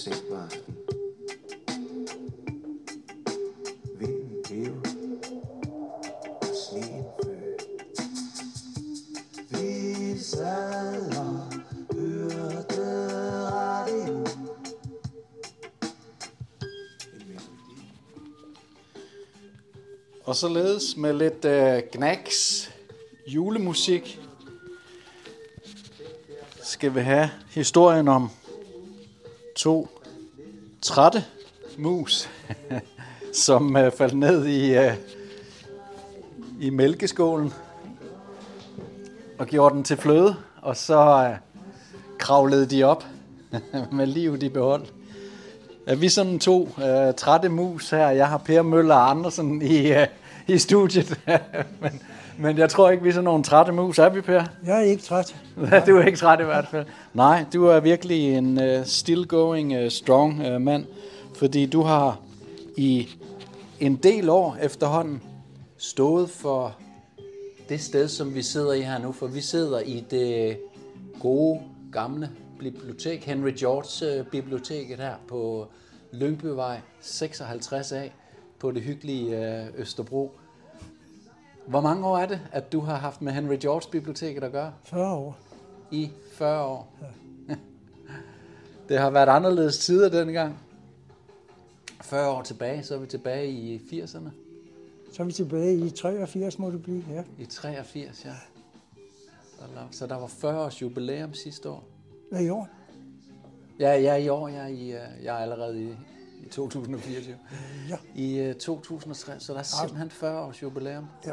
uforudsigbart. Vinden hæv og sneen fød. Vi sad og hørte radio. En melodi. Og således med lidt øh, knacks julemusik skal vi have historien om to trætte mus, som øh, faldt ned i, øh, i mælkeskålen og gjorde den til fløde, og så øh, kravlede de op med livet i behold. Er vi sådan to øh, trætte mus her? Jeg har Per Møller Andersen i, øh, i studiet, men, men jeg tror ikke, vi er sådan nogle trætte mus. Er vi, Per? Jeg er ikke træt. du er ikke træt i hvert fald. Nej, du er virkelig en uh, still going uh, strong uh, mand, fordi du har i en del år efterhånden stået for det sted, som vi sidder i her nu, for vi sidder i det gode, gamle bibliotek, Henry George biblioteket her på Lyngbyvej 56A på det hyggelige Østerbro. Hvor mange år er det, at du har haft med Henry George biblioteket at gøre? 40 år. i 40 år. det har været anderledes tider dengang. 40 år tilbage, så er vi tilbage i 80'erne. Så er vi tilbage i 83, må det blive. Ja. I 83, ja. Så der- var 40 års jubilæum sidste år. Hvad i år? Ja, ja i år. Jeg er, i, øh, jeg er allerede i, i 2024. Ja. I øh, 2003, så der er simpelthen 40 års jubilæum. ja.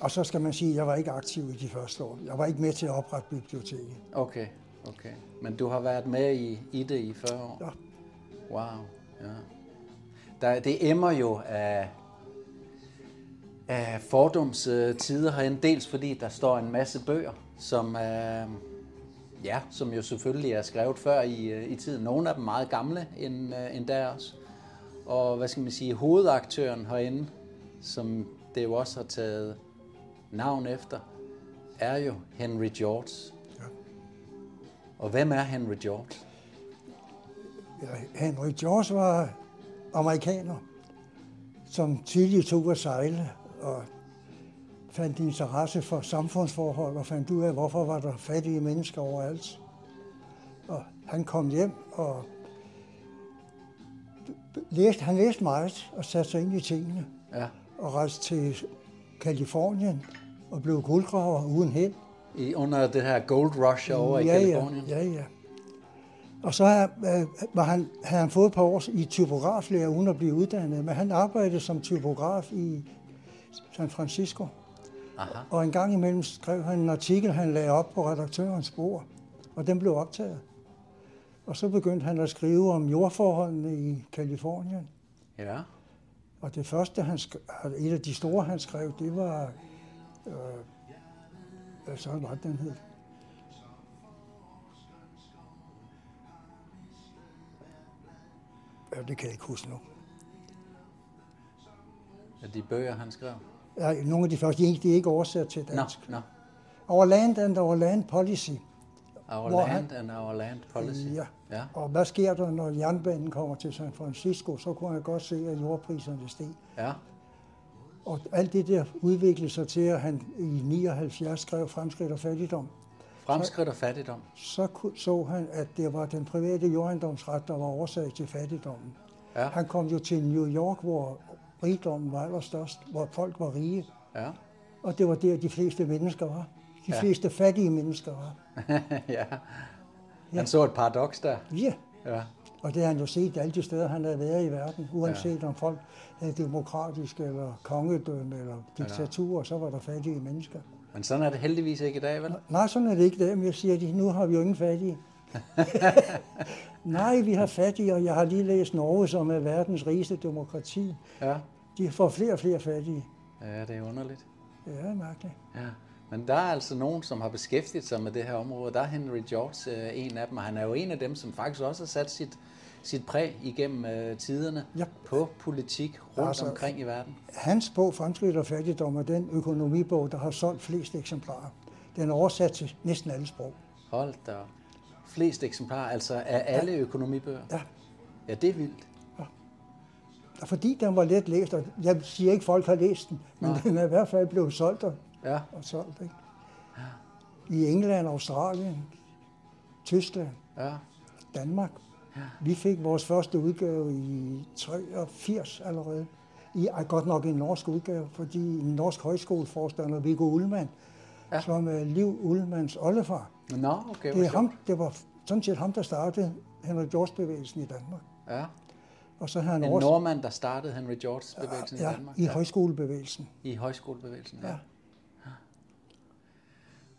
Og så skal man sige, at jeg var ikke aktiv i de første år. Jeg var ikke med til at oprette biblioteket. Okay, okay. Men du har været med i, i det i 40 år? Ja. Wow, ja. Der, det emmer jo af, af fordomstider herinde, dels fordi der står en masse bøger, som, øh, ja, som jo selvfølgelig er skrevet før i, øh, i tiden. Nogle af dem meget gamle end, øh, end der også. Og hvad skal man sige, hovedaktøren herinde, som det jo også har taget navn efter, er jo Henry George. Ja. Og hvem er Henry George? Ja, Henry George var amerikaner, som tidligt tog at sejle og fandt interesse for samfundsforhold og fandt ud af, hvorfor var der fattige mennesker overalt. Og han kom hjem og læste, han læste meget og satte sig ind i tingene Ja. og rejste til Kalifornien og blev guldgraver uden held. I, under det her gold rush over i ja, Kalifornien? Ja, ja, ja. Og så øh, var han, havde han fået et par år i typograflærer uden at blive uddannet, men han arbejdede som typograf i San Francisco. Aha. Og en gang imellem skrev han en artikel, han lagde op på redaktørens bord, og den blev optaget. Og så begyndte han at skrive om jordforholdene i Kalifornien. Ja. Og det første, han skrev, et af de store, han skrev, det var, øh, så var det, den hed? Ja, det kan jeg ikke huske nu. Af de bøger, han skrev? Ja, nogle af de første, de er ikke, de er ikke oversat til dansk. nå. Our Land and Our Land Policy. Our land and our land policy. Ja. ja. Og hvad sker der, når jernbanen kommer til San Francisco? Så kunne jeg godt se, at jordpriserne steg. Ja. Og alt det der udviklede sig til, at han i 79 skrev Fremskridt og Fattigdom. Fremskridt og fattigdom. Så ku- så han, at det var den private jordejendomsret, der var årsag til fattigdommen. Ja. Han kom jo til New York, hvor rigdommen var allerstørst, hvor folk var rige. Ja. Og det var der, de fleste mennesker var. De Ja. ja. fleste fattige mennesker var. ja. Han så et paradoks der. Ja, Ja. Og det har han jo set alle de steder, han havde været i verden. Uanset ja. om folk havde demokratisk eller kongedømme eller diktatur, så var der fattige mennesker. Men sådan er det heldigvis ikke i dag, vel? Nej, sådan er det ikke der, men jeg siger, at nu har vi jo ingen fattige. Nej, vi har fattige, og jeg har lige læst Norge, som er verdens rigeste demokrati. Ja. De får flere og flere fattige. Ja, det er underligt. Det er mærkeligt. Ja. Men der er altså nogen, som har beskæftiget sig med det her område. Der er Henry George øh, en af dem, og han er jo en af dem, som faktisk også har sat sit, sit præg igennem øh, tiderne Ja. på politik rundt Altså- omkring i verden. Hans bog, Fremskridt og Fattigdom, er den økonomibog, der har solgt flest eksemplarer. Den er oversat til næsten alle sprog. Hold da. Flest eksemplarer, altså af alle økonomibøger. Ja, Ja, det er vildt. Og fordi den var let læst, og jeg siger ikke, at folk har læst den, men Nej. den er i hvert fald blevet solgt og, Ja, og solgt. Ikke? I England, Australien, Tyskland, ja. Danmark. Vi fik vores første udgave i 83 allerede. I er godt nok en norsk udgave, fordi en norsk højskoleforstander, Viggo Ullmann, Ja. som er Liv Ullmanns oldefar. Nå, okay. Det, er ham, det var sådan set ham, der startede Henry George-bevægelsen i Danmark. Ja. Og så han En også nordmand, der startede Henry George-bevægelsen ja, i Danmark. i højskolebevægelsen. I højskolebevægelsen, ja. Ja.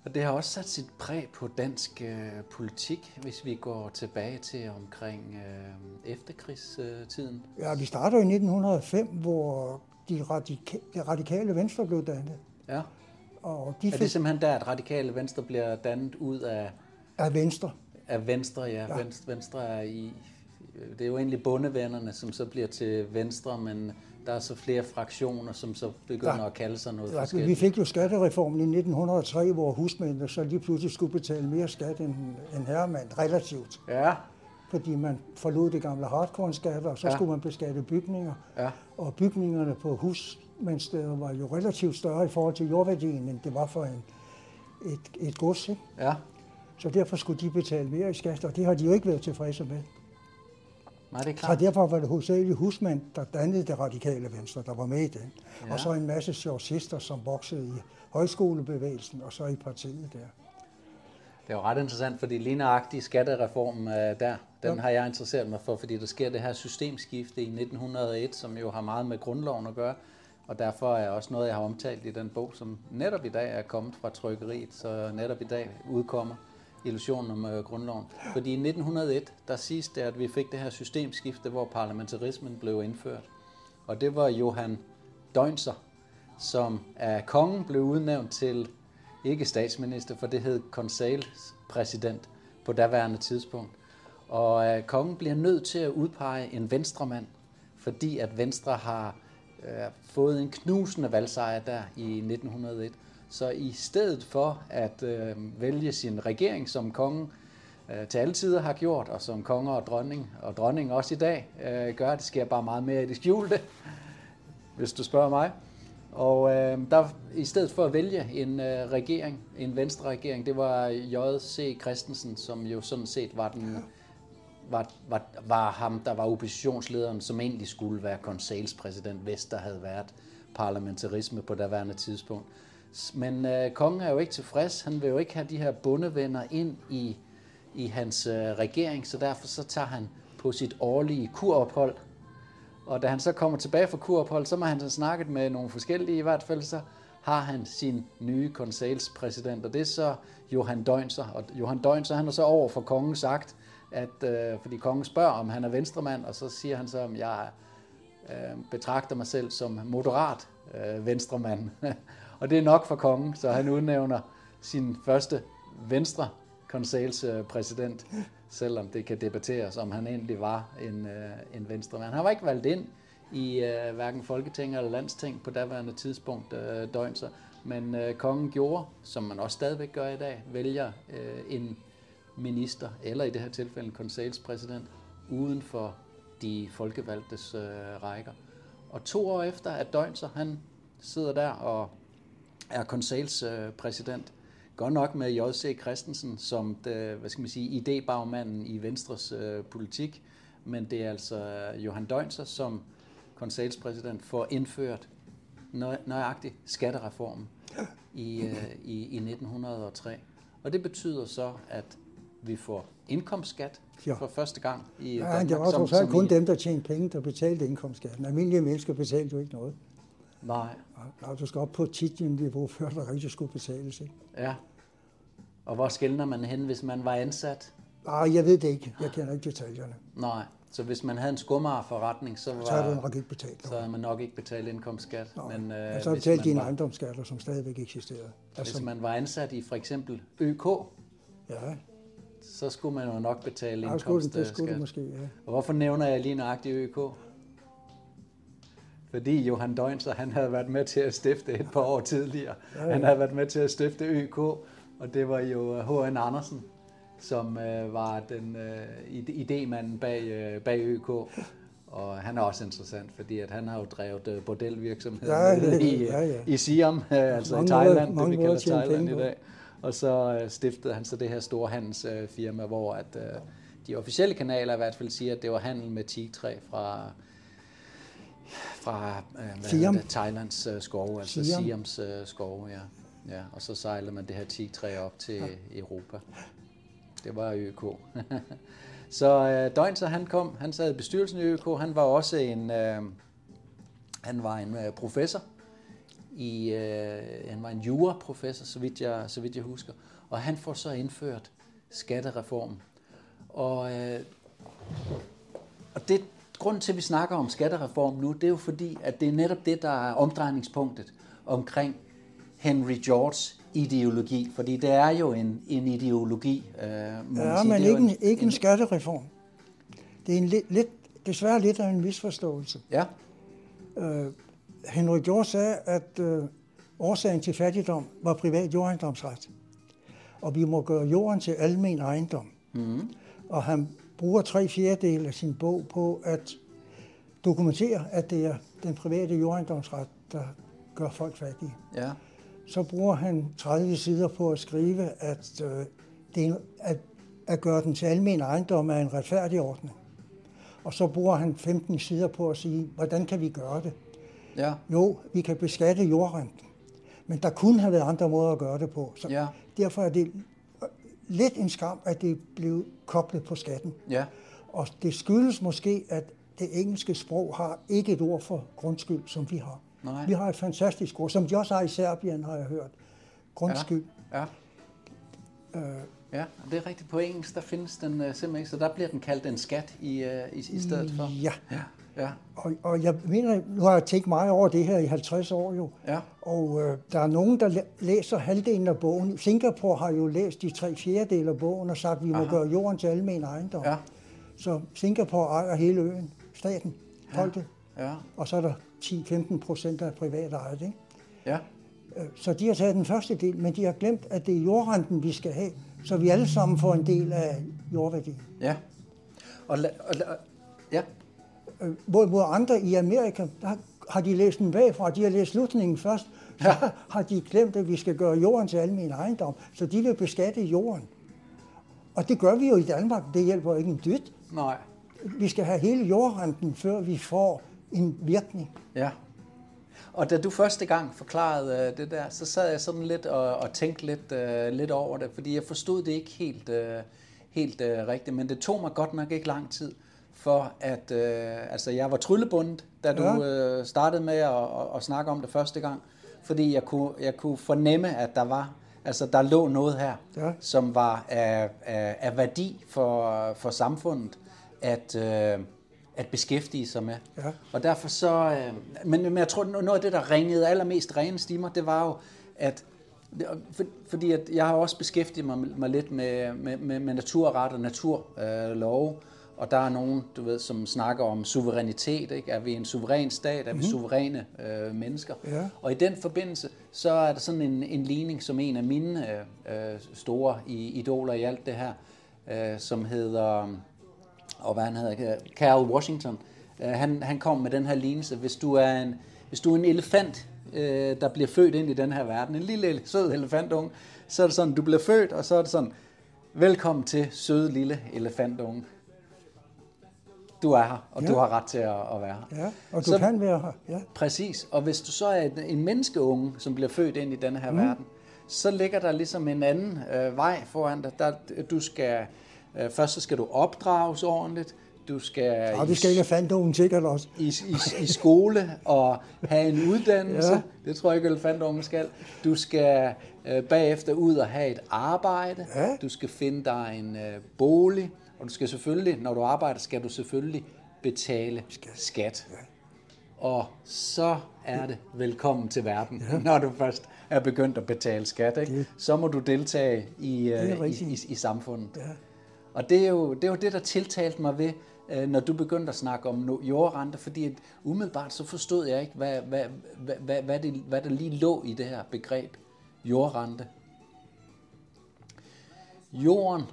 Og det har også sat sit præg på dansk øh, politik, hvis vi går tilbage til omkring øh, efterkrigstiden. Ja, vi starter i 1905, hvor de radika- det radikale venstre blev dannet. Ja. Og de Er det simpelthen der, at radikale venstre bliver dannet ud af, af venstre. af venstre? Ja, Ja. Venstre, venstre er i... Det er jo egentlig bondevennerne, som så bliver til venstre, men der er så flere fraktioner, som så begynder Ja. at kalde sig noget Ja, vi forskelligt. fik jo skattereformen i 1903, hvor husmændene så lige pludselig skulle betale mere skat end en herremand, relativt. Ja, Fordi man forlod det gamle hardcore-skatter, og så Ja. ja. skulle man beskatte bygninger. ja, Og bygningerne på husmandssteder var jo relativt større i forhold til jordværdien, end det var for en, et, et gods. Ikke? ja. Så derfor skulle de betale mere i skat, og det har de jo ikke været tilfredse med. Nej, det er Så klart. derfor var det hovedsageligt husmand, der dannede det radikale venstre, der var med i den. Ja. Ja. Og så en masse socialister, som voksede i højskolebevægelsen og så i partiet der. Det er jo ret interessant, fordi lige nøjagtig skattereformen øh, der, den Ja. har jeg interesseret mig for, fordi der sker det her systemskifte i 1901, som jo har meget med grundloven at gøre, og derfor er også noget, jeg har omtalt i den bog, som netop i dag er kommet fra trykkeriet, så netop i dag udkommer illusionen om øh, grundloven. Fordi i 1901, der siges det, at vi fik det her systemskifte, hvor parlamentarismen blev indført. Og det var Johan Døgnser, som af kongen blev udnævnt til ikke statsminister, for det hed konseilspræsident på daværende tidspunkt. Og øh, kongen bliver nødt til at udpege en venstremand, fordi at Venstre har øh, fået en knusende valgsejr der i 1901. Så i stedet for at øh, vælge sin regering, som kongen øh, til alle tider har gjort, og som konger og dronning, og dronning også i dag øh, gør, det sker bare meget mere i det skjulte, hvis du spørger mig. Og øh, der, i stedet for at vælge en øh, regering, en venstre regering, det var J.C. Christensen, som jo sådan set var den var, var, var ham, der var oppositionslederen, som egentlig skulle være konseilspræsident, hvis der havde været parlamentarisme på daværende tidspunkt. Men øh, kongen er jo ikke tilfreds. Han vil jo ikke have de her bundevenner ind i, i hans øh, regering, så derfor så tager han på sit årlige kurophold. Og da han så kommer tilbage fra kurophold, så må han så snakket med nogle forskellige, i hvert fald så har han sin nye konseilspræsident, og det er så Johan Døgnser. Og Johan Døgnser, han har så over for kongen sagt, at, øh, fordi kongen spørger, om han er venstremand, og så siger han så, om jeg øh, betragter mig selv som moderat øh, venstremand. og det er nok for kongen, så han udnævner sin første venstre konseilspræsident, selvom det kan debatteres, om han egentlig var en, øh, en venstremand. Han var ikke valgt ind i øh, hverken Folketing eller Landsting på daværende tidspunkt øh, døgnser, men øh, kongen gjorde, som man også stadigvæk gør i dag, vælger øh, en minister, eller i det her tilfælde en konseilspræsident, uden for de folkevalgtes øh, rækker. Og to år efter, at Døgnser, han sidder der og er konseilspræsident, godt nok med J.C. Christensen som det, hvad skal man sige, idébagmanden i Venstres øh, politik, men det er altså Johan Døgnser som konseilspræsident får indført nøj, nøjagtig skattereformen i, øh, i, i 1903. Og det betyder så, at vi får indkomstskat Ja. for første gang i Ja, Danmark. det var som- trods alt kun i- dem, der tjente penge, der betalte indkomstskatten. Almindelige mennesker betalte jo ikke noget. Nej, Ja, du skal op på titlen-niveau, før der rigtig skulle betales. Ikke? ja. Og hvor skældner man hen, hvis man var ansat? Ah, jeg ved det ikke. Jeg kender ikke detaljerne. Nej, så hvis man havde en skummerforretning, så, Så har du var, nok ikke betalt så havde man nok ikke betalt indkomstskat. Nå, Men, øh, så hvis, betalte de man en var, ejendomsskatter, som stadigvæk eksisterede. hvis Altså, man var ansat i for eksempel ØK, ja, så skulle man jo nok betale det skulle, det skulle det indkomstskat. måske, ja. Og hvorfor nævner jeg lige nøjagtigt ØK? Fordi Johan Døgnser, han havde været med til at stifte et par år tidligere. Ja, ja. Han havde været med til at stifte ØK, og det var jo H.N. Andersen, som øh, var den øh, idémanden bag, øh, bag ØK. Og han er også interessant, fordi at han har jo drevet øh, bordelvirksomhed Ja, ja, i, ja, ja. i Siam, øh, altså Mange i Thailand, måder- det vi kalder Thailand i dag. Og så øh, stiftede han så det her store handelsfirma, hvor at, øh, de officielle kanaler i hvert fald siger, at det var handel med teaktræ fra, fra øh, hvad Siam. det, Thailands øh, skove, altså Siam. Siams øh, skove, ja. ja. Og så sejlede man det her teaktræ op til ja. Europa. Det var ØK. så øh, Døgnser, han kom, han sad i bestyrelsen i ØK, han var også en, øh, han var en øh, professor i, øh, han var en juraprofessor, så vidt, jeg, så vidt jeg husker, og han får så indført skattereformen. Og, øh, og det, grunden til, at vi snakker om skattereform nu, det er jo fordi, at det er netop det, der er omdrejningspunktet omkring Henry Georges ideologi, fordi det er jo en, en ideologi, øh, må Ja, sige. men Det er ikke en, ikke en skattereform. Det er en lidt, lidt, desværre lidt af en misforståelse. Ja, Øh, Henry George sagde, at øh, årsagen til fattigdom var privat jordejendomsret. Og vi må gøre jorden til almen ejendom. Mm. Og han bruger tre fjerdedel af sin bog på at dokumentere, at det er den private jordejendomsret, der gør folk fattige. ja, Så bruger han 30 sider på at skrive, at, øh, det er at, at gøre den til almen ejendom er en retfærdig ordning. Og så bruger han 15 sider på at sige, hvordan kan vi gøre det? ja, Jo, vi kan beskatte jordrenten, men der kunne have været andre måder at gøre det på. Så Ja. Derfor er det lidt en skam, at det blev koblet på skatten. ja, Og det skyldes måske, at det engelske sprog har ikke et ord for grundskyld, som vi har. Nej. Vi har et fantastisk ord, som de også har i Serbien, har jeg hørt. Grundskyld. ja. Øh, Ja, det er rigtigt. På engelsk, der findes den uh, simpelthen ikke, så der bliver den kaldt en skat i, uh, i, i stedet for. ja, Ja, ja, og, og jeg mener, nu har jeg tænkt meget over det her i 50 år jo. ja, Og øh, der er nogen, der læ- læser halvdelen af bogen. Singapore har jo læst de tre fjerdedele af bogen og sagt, at vi må Aha. gøre jorden til almen ejendom. ja, Så Singapore ejer hele øen, staten, folket. ja, Og så er der 10-15 procent, der er privat ejet. Ikke? ja, Øh, Så de har taget den første del, men de har glemt, at det er jordrenten, vi skal have, så vi alle sammen får en del af jordværdien. ja. Og, la, og, la, ja, Øh, Hvor, hvor andre i Amerika, der har- de læst den bagfra, de har læst slutningen først, så Ja. har de glemt, at vi skal gøre jorden til almen ejendom, så de vil beskatte jorden. Og det gør vi jo i Danmark, det hjælper ikke en dyt. nej, Vi skal have hele jordrenten, før vi får en virkning. ja. Og da du første gang forklarede uh, det der, så sad jeg sådan lidt og, og tænkte lidt, uh, lidt over det, fordi jeg forstod det ikke helt, uh, helt uh, rigtigt, men det tog mig godt nok ikke lang tid, for at, uh, altså jeg var tryllebundet, da du Ja. uh, startede med at, at, at snakke om det første gang, fordi jeg kunne, jeg kunne fornemme, at der var, altså der lå noget her, Ja. som var af, af, af værdi for, for samfundet, at, øh, at beskæftige sig med. Ja. Og derfor så, øh, men, men jeg tror, noget af det, der ringede allermest renest i mig, det var jo, at for, fordi at jeg har også beskæftiget mig, mig lidt med, med, med, med naturret og naturlove, øh, love. Og der er nogen, du ved, som snakker om suverænitet. Ikke? Er vi en suveræn stat? Er vi suveræne øh, mennesker? Ja. Og i den forbindelse, så er der sådan en, en ligning, som en af mine øh, store i- idoler i alt det her, øh, som hedder, og hvad han hedder, Carl Washington, øh, han, han kom med den her lignelse. Hvis du er en, hvis du er en elefant, øh, der bliver født ind i den her verden, en lille sød elefantunge, så er det sådan, du bliver født, og så er det sådan, velkommen til søde lille elefantunge. Du er her, og Ja. du har ret til at, at være her. Ja, og du Så- kan være her. Ja. Præcis. Og hvis du så er en, en menneskeunge, som bliver født ind i denne her mm. verden, så ligger der ligesom en anden øh, vej foran dig. Der, du skal, øh, først så skal du opdrages ordentligt. Du skal, Og i, det skal elefantungen sikkert også. i, i, i skole og have en uddannelse. Ja. Ja. Det tror jeg ikke, elefantungen skal. Du skal øh, bagefter ud og have et arbejde. Ja. Du skal finde dig en øh, bolig. Og du skal selvfølgelig, når du arbejder, skal du selvfølgelig betale skat. skat. Og så er det velkommen til verden, ja. når du først er begyndt at betale skat. Ikke? Det- Så må du deltage i, øh, i, i, i samfundet. Ja. Og det er, jo, det er jo det, der tiltalte mig ved, øh, når du begyndte at snakke om jordrente, fordi at umiddelbart så forstod jeg ikke, hvad, hvad, hvad, hvad, hvad, det, hvad der lige lå i det her begreb jordrente. Jorden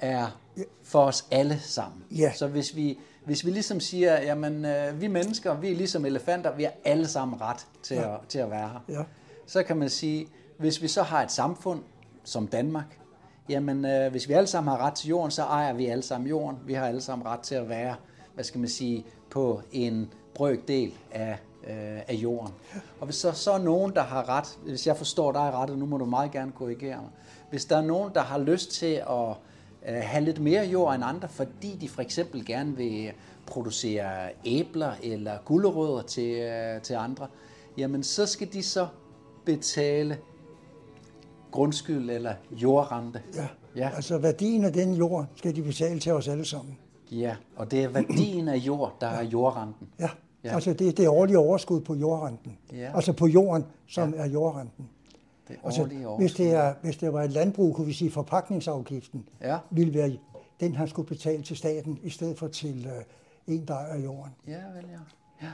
er for os alle sammen. Ja. Så hvis vi, hvis vi ligesom siger, jamen øh, vi mennesker, vi er ligesom elefanter, vi har alle sammen ret til, ja. at, til at være her. Ja. Så kan man sige, hvis vi så har et samfund som Danmark, jamen øh, hvis vi alle sammen har ret til jorden, så ejer vi alle sammen jorden. Vi har alle sammen ret til at være, hvad skal man sige, på en brøkdel af, øh, af jorden. Og hvis så, så er nogen, der har ret, hvis jeg forstår dig ret, og nu må du meget gerne korrigere mig, hvis der er nogen, der har lyst til at have lidt mere jord end andre, fordi de for eksempel gerne vil producere æbler eller gulerødder til, øh, til andre, jamen så skal de så betale grundskyld eller jordrente. Ja. Ja. Altså værdien af den jord skal de betale til os alle sammen. Ja, og det er værdien af jord, der er jordrenten. Ja. Ja. ja. Altså det er det årlige overskud på jordrenten. Ja. Altså på jorden, som ja. er jordrenten. Det Altså, årlige overskud. hvis, det er, hvis det var et landbrug, kunne vi sige, forpakningsafgiften Ja. ville være den, han skulle betale til staten, i stedet for til øh, en, der er jorden. Ja, vel ja. ja.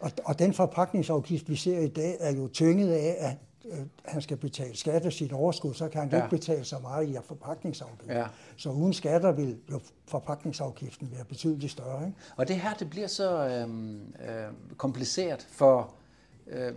Og, og den forpakningsafgift, vi ser i dag, er jo tynget af, at øh, han skal betale skat af sit overskud, så kan han ja. Ikke betale så meget i forpakningsafgift. Ja. Så uden skatter vil jo forpakningsafgiften være betydeligt større. Ikke? Og det her, det bliver så øhm, øh, kompliceret for, øh,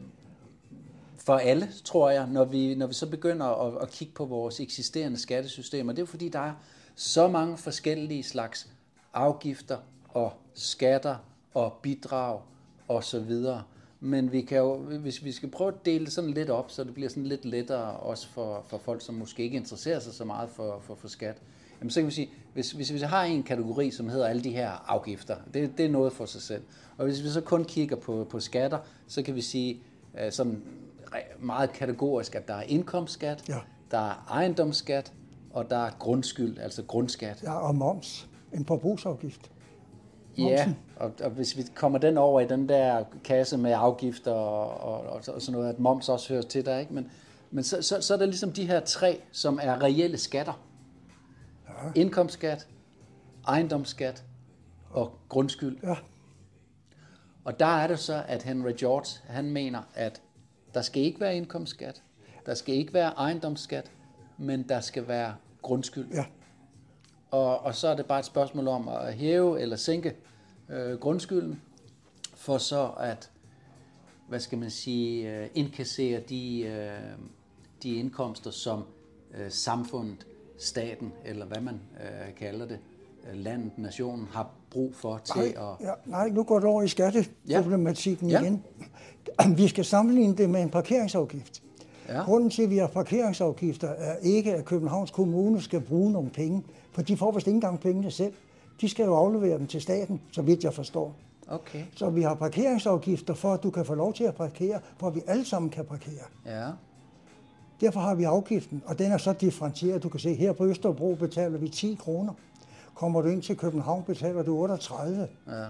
for alle, tror jeg, når vi, når vi så begynder at, at kigge på vores eksisterende skattesystemer. Det er fordi, der er så mange forskellige slags afgifter og skatter og bidrag og så videre. Men vi kan jo, hvis vi skal prøve at dele det sådan lidt op, så det bliver sådan lidt lettere også for, for folk, som måske ikke interesserer sig så meget for, for, for skat. Jamen, så kan vi sige, hvis, hvis vi har en kategori, som hedder alle de her afgifter, det, det er noget for sig selv. Og hvis vi så kun kigger på, på skatter, så kan vi sige øh, sådan meget kategorisk, at der er indkomstskat, Ja. der er ejendomsskat, og der er grundskyld, altså grundskat. Ja, og moms, en forbrugsafgift. Ja, Momsen. og, og hvis vi kommer den over i den der kasse med afgifter og, og, og, og sådan noget, at moms også hører til der, ikke? Men, men så, så, så er der ligesom de her tre, som er reelle skatter. Ja. Indkomstskat, ejendomsskat og grundskyld. Ja, Og der er det så, at Henry George, han mener, at der skal ikke være indkomstskat, der skal ikke være ejendomsskat, men der skal være grundskyld. ja, Og, og så er det bare et spørgsmål om at hæve eller sænke øh, grundskylden, for så at, hvad skal man sige, øh, indkassere de, øh, de indkomster, som øh, samfundet, staten, eller hvad man øh, kalder det, landet, nationen, har brug for til nej, at... ja, nej, nu går det over i skatteproblematikken Ja. ja. igen. Vi skal sammenligne det med en parkeringsafgift. Ja. Grunden til, at vi har parkeringsafgifter, er ikke, at Københavns Kommune skal bruge nogle penge, for de får vist ikke engang pengene selv. De skal jo aflevere dem til staten, så vidt jeg forstår. Okay, Så vi har parkeringsafgifter for, at du kan få lov til at parkere, for at vi alle sammen kan parkere. ja, Derfor har vi afgiften, og den er så differentieret. Du kan se, her på Østerbro betaler vi 10 kroner. Kommer du ind til København, betaler du 38. ja,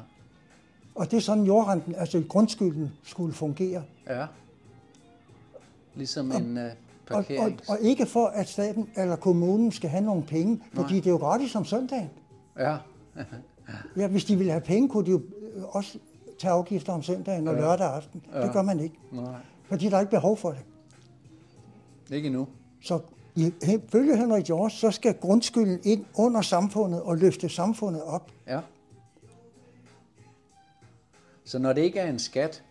Og det er sådan jordrenten, altså grundskylden, skulle fungere. ja. Ligesom en øh, Og, og, parkerings... og ikke for, at staten eller kommunen skal have nogle penge, fordi det er jo gratis om søndagen. Ja, Ja, hvis de ville have penge, kunne de jo øh, også tage afgifter om søndagen og lørdag aften. Det gør man ikke, nej, fordi der er ikke behov for det. ikke endnu. Så ifølge Henrik George, så skal grundskylden ind under samfundet og løfte samfundet op. Ja. Så når det ikke er en skat,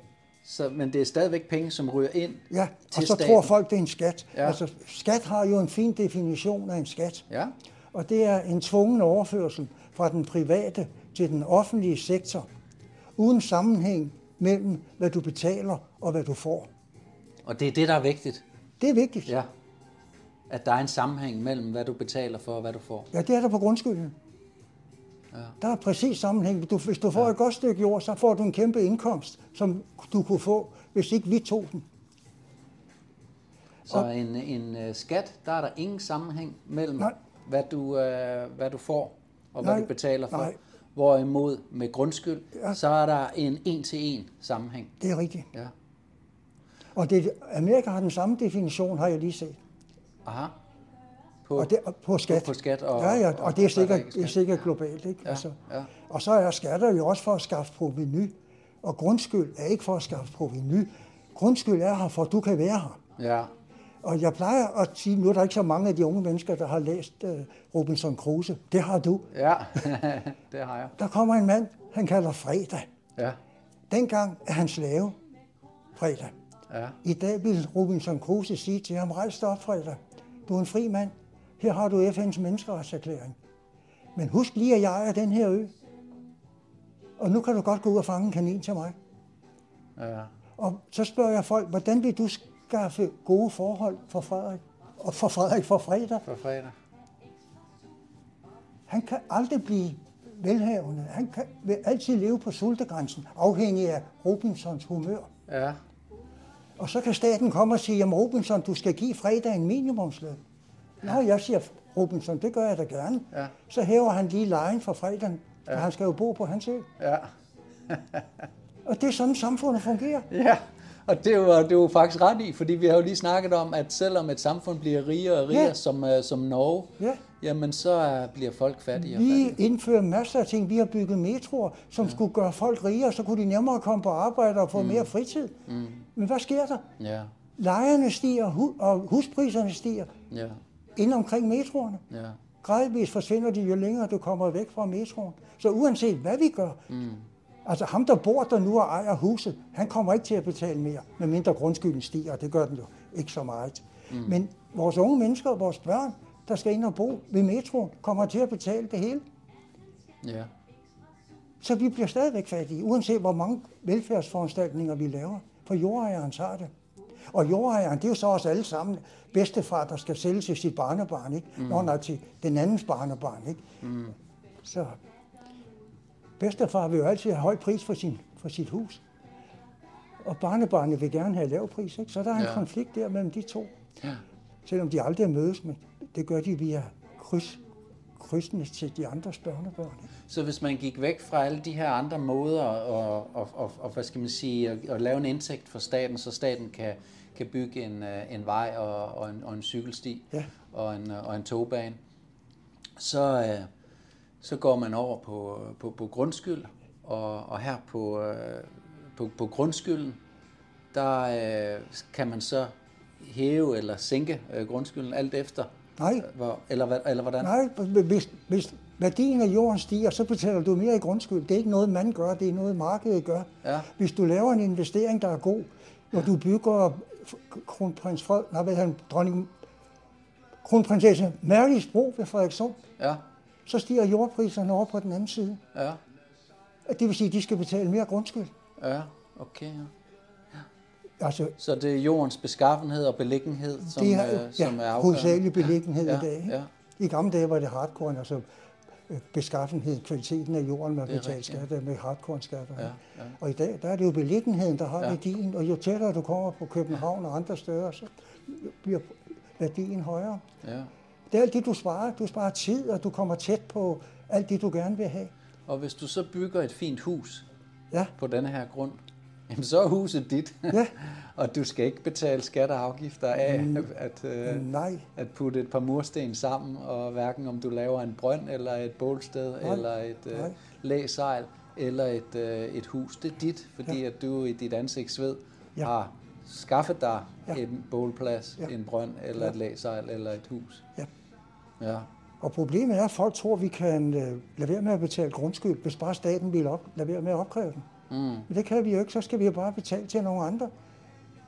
så, men det er stadigvæk penge, som ryger ind Ja, til og så staten. tror folk, det er en skat. Ja. Altså, skat har jo en fin definition af en skat. Ja, Og det er en tvungen overførsel fra den private til den offentlige sektor, uden sammenhæng mellem, hvad du betaler og hvad du får. og det er det, der er vigtigt. Det er vigtigt. Ja. At der er en sammenhæng mellem, hvad du betaler for og hvad du får. Ja, det er der på grundskylden. Ja. Der er præcis sammenhæng. Du, hvis du får ja. et godt stykke jord, så får du en kæmpe indkomst, som du kunne få, hvis ikke vi tog den. Så en, en uh, skat, der er der ingen sammenhæng mellem, Nej. hvad du, uh, hvad du får og hvad Nej. du betaler for. Nej. Hvorimod med grundskyld, Ja. så er der en en-til-en sammenhæng. Det er rigtigt. Ja. Og det, Amerika har den samme definition, har jeg lige set. Aha. På, Og det, på skat. på skat og- ja, ja, og- og det er sikkert, ikke det er sikkert globalt. Ikke? Altså, ja. Og så er skatter jo også for at skaffe proveny. Og grundskyld er ikke for at skaffe proveny. Grundskyld er her for, at du kan være her. Ja, Og jeg plejer at sige, nu er der ikke så mange af de unge mennesker, der har læst uh, Robinson Crusoe. Det har du. Ja, det har jeg. Der kommer en mand, han kalder Fredag. Ja, Dengang er han slave. Fredag. ja, I dag vil Robinson Crusoe sige til ham, rejs dig op, Fredag. Du er en fri mand. Her har du FN's menneskeretserklæring. Men husk lige, at jeg er den her ø. Og nu kan du godt gå ud og fange en kanin til mig. ja, Og så spørger jeg folk, hvordan vil du skaffe gode forhold for Frederik? Og for Frederik for fredag. for fredag. Han kan aldrig blive velhavende. Han kan, vil altid leve på sultegrænsen, afhængig af Robinsons humør. Ja, Og så kan staten komme og sige, jamen Robinson, du skal give fredag en minimumsløn. Nå, jeg siger, Robinson, det gør jeg da gerne. Ja. Så hæver han lige lejen for fredagen, for han skal jo bo på hans ø. ja, Og det er sådan, samfundet fungerer. ja. Og det var det var faktisk ret i, fordi vi har jo lige snakket om, at selvom et samfund bliver rigere og rigere, Ja. som, uh, som Norge, Ja. jamen så uh, bliver folk fattigere og fattigere. Vi indfører masser af ting. Vi har bygget metroer, som ja. skulle gøre folk rigere, så kunne de nemmere komme på arbejde og få mm. mere fritid. Mm. Men hvad sker der? Ja, Lejerne stiger, hu- og huspriserne stiger ja, ind omkring metroerne. ja, Gradvist forsvinder de, jo længere du kommer væk fra metroen. Så uanset hvad vi gør, mm. Altså ham, der bor der nu og ejer huset, han kommer ikke til at betale mere, medmindre grundskylden stiger, og det gør den jo ikke så meget. Mm. Men vores unge mennesker, vores børn, der skal ind og bo ved metroen, kommer til at betale det hele. ja, Så vi bliver stadigvæk fattige, uanset hvor mange velfærdsforanstaltninger vi laver. For jordejeren tager det. Og jordejeren, det er jo så også alle sammen bedstefar, der skal sælge til sit barnebarn, ikke? Mm. Nå, nej, til den andens barnebarn, ikke? Mm. Så bedstefar vil jo altid have høj pris for, sin, for sit hus. Og barnebarnet vil gerne have lav pris, ikke? Så der er en Ja. konflikt der mellem de to. ja, Selvom de aldrig mødes, men det gør de via kryds, krydsene til de andres børnebørn. Ikke? Så hvis man gik væk fra alle de her andre måder og, og, og, og hvad skal man sige, at, at lave en indtægt for staten, så staten kan, kan bygge en, øh, en vej og, og, en, og en cykelsti Ja. og, en, øh, og en togbane, så, øh, så går man over på, på, på grundskyld, og, og her på, øh, på, på grundskylden, der øh, kan man så hæve eller sænke øh, grundskylden alt efter, Nej, hvor, eller, eller hvordan? Nej, hvis, hvis værdien af jorden stiger, så betaler du mere i grundskyld. Det er ikke noget, man gør, det er noget, markedet gør. Ja. Hvis du laver en investering, der er god, når du bygger kronprins Fred, nej, hvad han, dronning, kronprinsesse Mærkis bro ved Frederikssund, Ja, så stiger jordpriserne over på den anden side. ja, Det vil sige, at de skal betale mere grundskyld. ja, okay. Ja. Altså, Så det er jordens beskaffenhed og beliggenhed, som, det er, øh, ja, som er afgørende? hovedsagelig beliggenhed Ja, i dag. ikke? ja. I gamle dage var det hardcore, altså øh, beskaffenhed, kvaliteten af jorden, man betalte rigtigt, skat af med hardcore skatter. Ja, ja. Og i dag, der er det jo beliggenheden, der har Ja. ja. værdien, og jo tættere du kommer på København og andre steder, så bliver værdien højere. Ja. Det er alt det, du sparer. Du sparer tid, og du kommer tæt på alt det, du gerne vil have. Og hvis du så bygger et fint hus Ja, på denne her grund, jamen så er huset dit. Ja. og du skal ikke betale skatter og afgifter af at, øh, nej. at putte et par mursten sammen, og hverken om du laver en brønd, eller et bålsted, Nej, eller et øh, læsejl, eller et, øh, et hus. Det er dit, fordi at du i dit ansigtsved Ja. har skaffet dig Ja. en bålplads, Ja. en brønd, eller Ja. et læsejl, eller et hus. Ja. Ja. Og problemet er, at folk tror, at vi kan øh, lade være med at betale grundskyld, hvis bare staten vil op, lade være med at opkræve den. Mm. Men det kan vi jo ikke, så skal vi jo bare betale til nogle andre.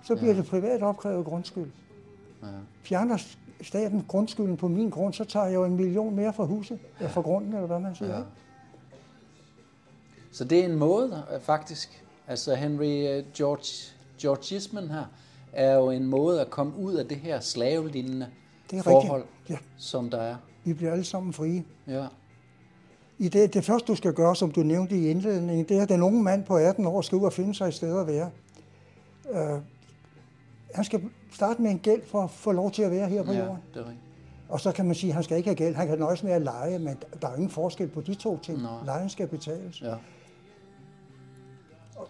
Så bliver det privat opkrævet grundskyld. Ja. Fjerner staten grundskylden på min grund, så tager jeg jo en million mere for huset, eller for grunden, eller hvad man siger. Ja. Ja. Så det er en måde, øh, faktisk. Altså Henry øh, George, Georgismen her, er jo en måde at komme ud af det her slavelignende Det er forhold, rigtigt. Ja, som der er. vi bliver alle sammen frie. Ja. I det, det første, du skal gøre, som du nævnte i indledningen, det er, at den unge mand på 18 år skal ud og finde sig et sted at være. Uh, han skal starte med en gæld for at få lov til at være her på ja, jorden. det er rigtigt. Og så kan man sige, at han skal ikke have gæld. Han kan nøjes med at lege, men der er ingen forskel på de to ting. Nej. Lejen skal betales. Ja.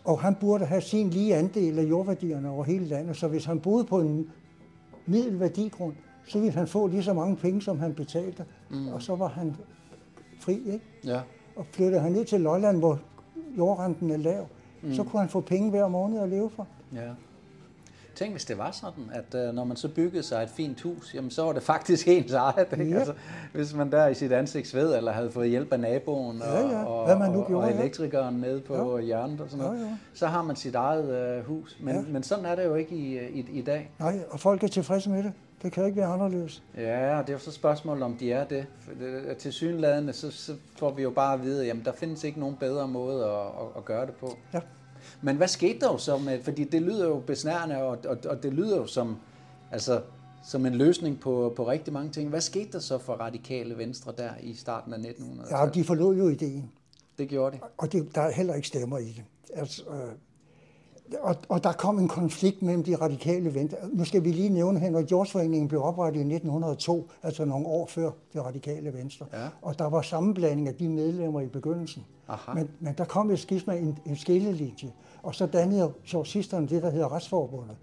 Og han burde have sin lige andel af jordværdierne over hele landet. Så hvis han boede på en middelværdigrund, så ville han få lige så mange penge, som han betalte. Mm. Og så var han fri, ikke? ja. Og flyttede han ned til Lolland, hvor jordrenten er lav, mm. så kunne han få penge hver måned at leve for. Ja. Tænk, hvis det var sådan, at uh, når man så byggede sig et fint hus, jamen så var det faktisk ens eget. Ikke? Ja. Altså, hvis man der i sit ansigtsved, eller havde fået hjælp af naboen, og, Ja, ja. og, Hvad man nu og, gjorde, og ja. elektrikeren nede på ja. hjørnet og sådan noget, Ja, ja. så har man sit eget uh, hus. Men, Ja. men sådan er det jo ikke i, øh, i, i dag. Nej, og folk er tilfredse med det. Det kan ikke være anderledes. Ja, og det er jo så spørgsmålet, om de er det. For til synladende, så, så får vi jo bare at vide, at der findes ikke nogen bedre måde at, at, at gøre det på. Ja. Men hvad skete der jo så med, fordi det lyder jo besnærende, og, og, og det lyder jo som, altså, som en løsning på, på rigtig mange ting. Hvad skete der så for radikale venstre der i starten af 1900 Ja, de forlod jo ideen. Det gjorde de. Og det, der er heller ikke stemmer i det. Altså, øh, og, og der kom en konflikt mellem de radikale venstre. Nu skal vi lige nævne, at Henrik George-foreningen blev oprettet i 1902, altså nogle år før de radikale venstre. Ja. Og der var sammenblanding af de medlemmer i begyndelsen. Aha. Men, men der kom et skisma, en, en skillelinje. Og så dannede socialisterne det, der hedder Retsforbundet.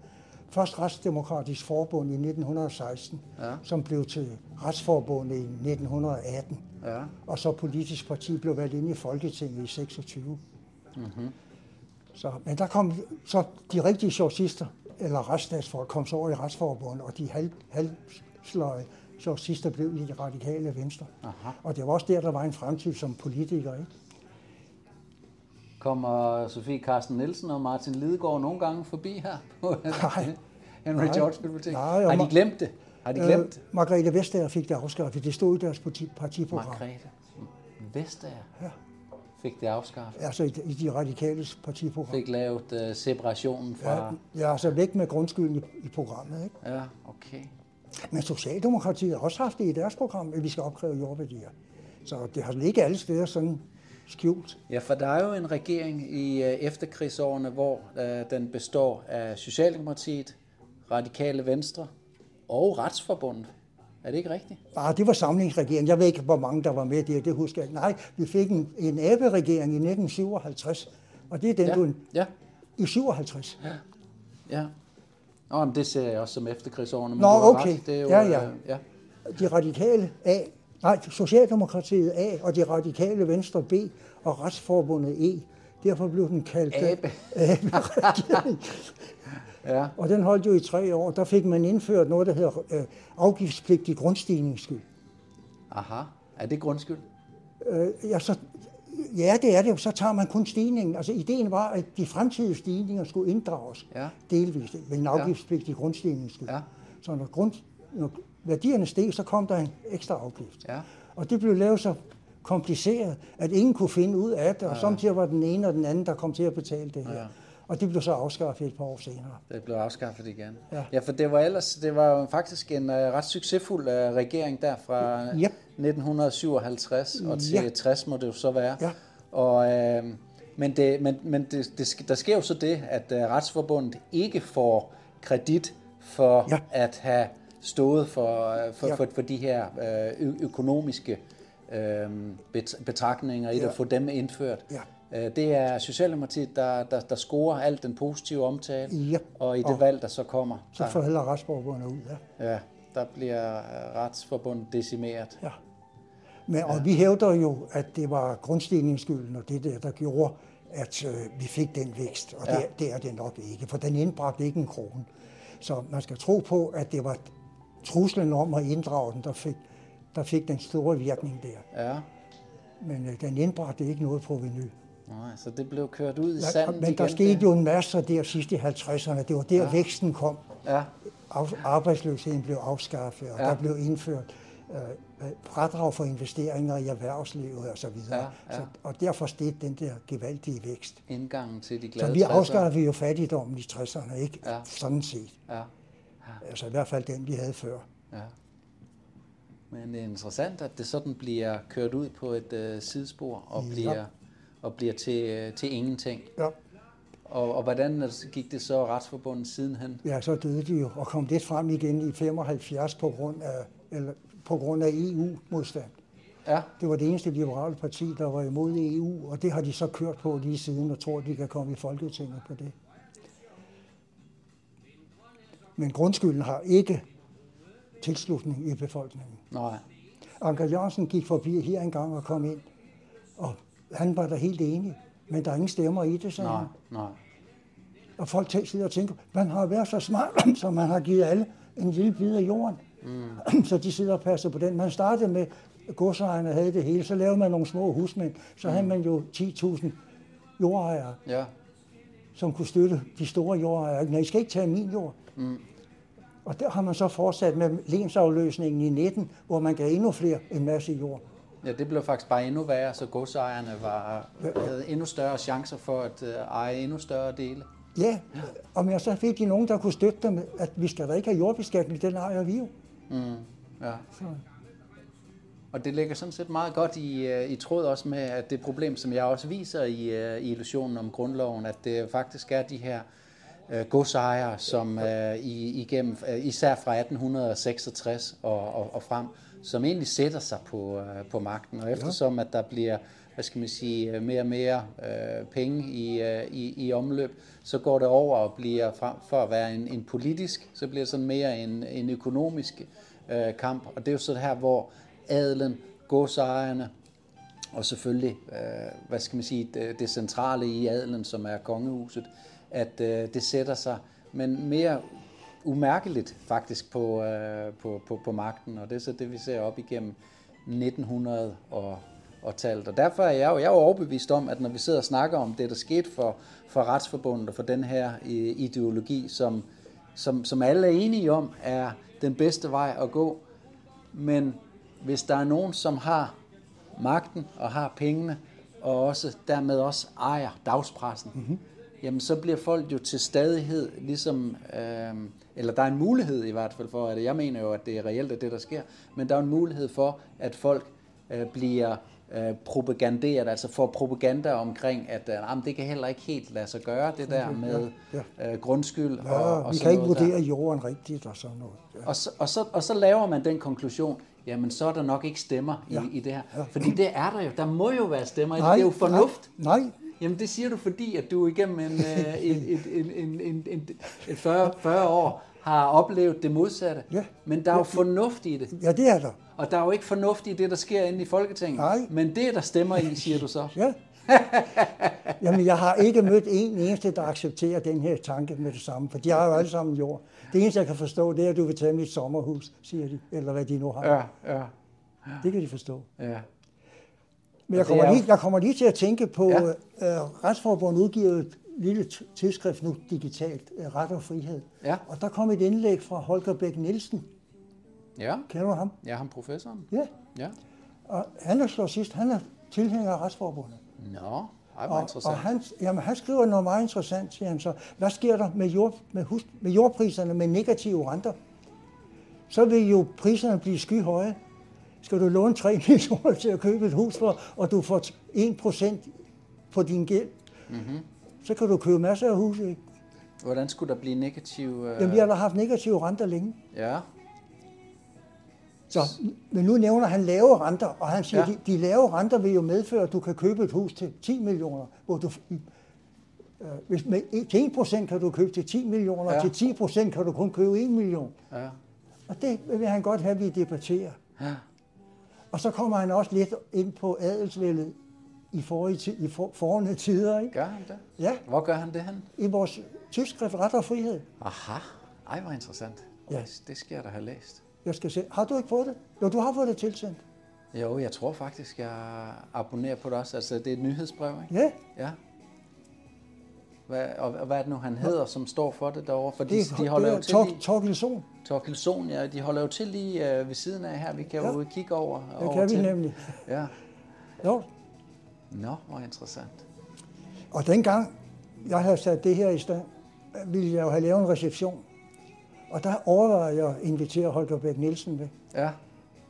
Først Retsdemokratisk Forbund i 1916, Ja. som blev til Retsforbundet i 1918. Ja. Og så politisk parti blev valgt ind i Folketinget i 26. Mhm. Mm-hmm. Så, men der kom så de rigtige socialister, eller retsstatsfolk, kom så over i retsforbundet, og de halv, halvsløje socialister blev i de radikale venstre. Aha. Og det var også der, der var en fremtid som politiker. Ikke? Kommer Sofie Carsten Nielsen og Martin Lidegaard nogle gange forbi her på Nej. Henry Nej. George Bibliotek? Nej, Har de glemt det? Har de glemt det? Øh, Margrethe Vestager fik det afskaffet. Det stod i deres parti, partiprogram. Margrethe Vestager Ja. Fik det afskaffet. Altså i, i de radikales partiprogram. Fik lavet uh, separationen fra... Ja, ja, altså væk med grundskylden i, i programmet. Ikke? Ja, okay. Men Socialdemokratiet har også haft det i deres program, at vi skal opkræve jordværdier. Så det har ikke alle steder sådan skjult. Ja, for der er jo en regering i uh, efterkrigsårene, hvor uh, den består af Socialdemokratiet, Radikale Venstre og Retsforbundet. Er det ikke rigtigt? Ah, det var samlingsregeringen. Jeg ved ikke, hvor mange der var med der, det husker jeg ikke. Nej, vi fik en, en æberegering i 1957, og det er den, Ja, du ja, i 57. ja. Nå, men det ser jeg også som efterkrigsårene. Men Nå, okay. Ret. Det er jo, Ja, ja. øh, ja. De radikale A, nej, Socialdemokratiet A, og de radikale Venstre B, og Retsforbundet E. Derfor blev den kaldt øh, Abe. Ja. Og den holdt jo i tre år. Der fik man indført noget, der hedder øh, afgiftspligtig grundstigningsskyld. Aha. Er det grundskyld? Øh, ja, så, ja, det er det. Så tager man kun stigningen. Altså, ideen var, at de fremtidige stigninger skulle inddrages Ja. delvist med en afgiftspligtig grundstigningsskyld. Ja. Så når, grund, når værdierne steg, så kom der en ekstra afgift. Ja. Og det blev lavet så kompliceret, at ingen kunne finde ud af det, og ja. samtidig var den ene og den anden, der kom til at betale det her. Ja. Og det blev så afskaffet et par år senere. Det blev afskaffet igen. Ja. ja for det var ellers, det var faktisk en uh, ret succesfuld uh, regering der fra Yep. 1957 og til Ja. 60 må det jo så være. Ja. Og, øh, men det, men, men det, det, der sker jo så det, at uh, Retsforbundet ikke får kredit for Ja. at have stået for, for, Ja. for, for de her ø- økonomiske bet- betragtninger i Ja. at få dem indført. Ja. Øh, Det er Socialdemokratiet, der, der, der scorer alt den positive omtale, Yep. og i det Og- valg, der så kommer, Så der, forhælder retsforbundet ud. Ja. ja, der bliver retsforbundet decimeret. Ja. Men, og vi hævder jo, at det var grundstigningsskylden og det der, der gjorde, at øh, vi fik den vækst. Og Ja. ja. det, det er det nok ikke, for den indbragte ikke en krone. Så man skal tro på, at det var truslen om at inddrage den, der fik, der fik den store virkning der. Ja, Men øh, den indbragte ikke noget proveny. Nej, så det blev kørt ud i Ja, sandet men der igen. skete det. jo en masse der sidst i 50'erne. Det var der, ja. væksten kom. Ja, Af- Arbejdsløsheden blev afskaffet, og Ja. ja. der blev indført øh, fradrag for investeringer i erhvervslivet og så videre. Ja, ja. Så, og derfor steg den der gevaldige vækst. indgangen til de Så glade vi 60'ere. afskaffede jo fattigdommen i 60'erne, ikke? Ja. Sådan set. Ja, Altså i hvert fald den, vi havde før. ja. Men det er interessant, at det sådan bliver kørt ud på et øh, sidespor og Ja. Og bliver til, øh, til ingenting. Ja. Og, og hvordan gik det så retsforbundet sidenhen? ja, så døde de jo og kom lidt frem igen i 75 på grund af, eller, på grund af EU-modstand. Ja, Det var det eneste liberale parti, der var imod EU, og det har de så kørt på lige siden og tror, de kan komme i Folketinget på det. Men grundskylden har ikke tilslutning i befolkningen. nej. Anker Jørgensen gik forbi her en gang og kom ind, og han var da helt enig, men der er ingen stemmer i det, sagde Nej, han. nej. Og folk sidder og tænker, man har været så smart, så man har givet alle en lille bid af jorden. Mm. Så de sidder og passer på den. Man startede med, godsejerne havde det hele, så lavede man nogle små husmænd. Så mm. havde man jo 10.000 jordejere, Ja. som kunne støtte de store jordejere. Nej, I skal ikke tage min jord. Mm. Og der har man så fortsat med lensafløsningen i 19, hvor man gav endnu flere en masse jord. Ja, det blev faktisk bare endnu værre, så godsejerne var, havde endnu større chancer for at øh, eje endnu større dele. Ja, og jeg så fik de nogen, der kunne støtte dem, at vi skal da ikke have jordbeskatning, den ejer vi jo. Mm, ja. Så, Og det ligger sådan set meget godt i, øh, i tråd også med at det problem, som jeg også viser i, øh, i illusionen om grundloven, at det faktisk er de her øh, godsejere, som øh, i, igennem, øh, især fra 1866 og, og, og frem, som egentlig sætter sig på, øh, på magten. Og eftersom at der bliver hvad skal man sige, øh, mere og mere øh, penge i, øh, i, i omløb, så går det over og bliver frem for at være en, en politisk, så bliver det sådan mere en, en økonomisk øh, kamp. Og det er jo så her, hvor adelen, godsejerne og selvfølgelig, øh, hvad skal man sige, det, det centrale i adelen, som er kongehuset, at øh, det sætter sig, men mere umærkeligt faktisk på, øh, på, på, på magten, og det er så det, vi ser op igennem 1900 og, og talt. Og derfor er jeg jo, jeg er jo overbevist om, at når vi sidder og snakker om det, der skete for, for retsforbundet og for den her øh, ideologi, som, som, som alle er enige om, er den bedste vej at gå, men hvis der er nogen, som har magten og har pengene, og også dermed også ejer dagspressen, mm-hmm jamen så bliver folk jo til stadighed ligesom, øh, eller der er en mulighed i hvert fald for, at jeg mener jo, at det er reelt at det, der sker, men der er en mulighed for, at folk øh, bliver øh, propaganderet, altså får propaganda omkring, at øh, jamen, det kan heller ikke helt lade sig gøre, det der med øh, grundskyld ja, og, og vi kan ikke noget der. vurdere jorden rigtigt og sådan noget. Ja. Og så, og, så, og så laver man den konklusion, jamen så er der nok ikke stemmer i, Ja. i det her. Ja. Fordi det er der jo. Der må jo være stemmer i det. Det er jo fornuft. Nej, nej. Jamen det siger du, fordi at du igennem en, øh, et, et, en, en, en, en, et 40, 40 år har oplevet det modsatte. Ja. Men der er jo fornuft i det. Ja, det er der. Og der er jo ikke fornuft i det, der sker inde i Folketinget. Nej. Men det, der stemmer i, siger du så. Ja. Jamen, jeg har ikke mødt en eneste, der accepterer den her tanke med det samme, for de har jo alle sammen jord. Det eneste, jeg kan forstå, det er, at du vil tage mit sommerhus, siger de, eller hvad de nu har. Ja, ja, Det kan de forstå. ja. Men jeg kommer, er lige, jeg kommer lige til at tænke på, Ja. uh, Retsforbundet udgiver et lille tidsskrift nu digitalt, uh, Ret og Frihed. Ja. Og der kom et indlæg fra Holger Bæk Nielsen. Ja, Kender du ham? ja ham professoren. Ja. Ja. Og han er slået sidst, han er tilhænger af Retsforbundet. Nå, ej, hvor Og, interessant. og han, jamen, han skriver noget meget interessant, siger han så. Hvad sker der med, jord, med, hus, med jordpriserne med negative renter? Så vil jo priserne blive skyhøje. Skal du låne 3 millioner til at købe et hus for, og du får 1 procent på din gæld, mm-hmm. så kan du købe masser af huse. Ikke? Hvordan skulle der blive negativ... Øh... Jamen, vi har da haft negative renter længe. Ja, Så, men nu nævner han lave renter, og han siger, Ja. de, de lave renter vil jo medføre, at du kan købe et hus til 10 millioner, hvor du, øh, hvis med, en- til 1 procent kan du købe til 10 millioner, Ja. ja. til 10 procent kan du kun købe 1 million. ja, Og det vil han godt have, at vi debatterer. ja. Og så kommer han også lidt ind på adelsvældet i, forrige, i for, forrige tider. Ikke? Gør han det? Ja, Hvor gør han det han? i vores tidsskrift Ret og Frihed. Aha, ej hvor interessant. Ja. Det, det skal jeg da have læst. Jeg skal se. Har du ikke fået det? Jo, du har fået det tilsendt. Jo, jeg tror faktisk, jeg abonnerer på det også. Altså, det er et nyhedsbrev, ikke? Ja, Ja. Hvad, og, og hvad er det nu, han hedder, som står for det derovre? For de, det, de holder det jo er til Tor, lige... Torgild Sohn. Ja, de holder jo til lige øh, ved siden af her. Vi kan jo Ja. kigge over. Det over kan vi til. nemlig. Ja. Jo, Nå, hvor interessant. Og dengang jeg havde sat det her i stand, ville jeg jo have lavet en reception. Og der overvejede jeg at invitere Holger Bæk Nielsen med. Ja.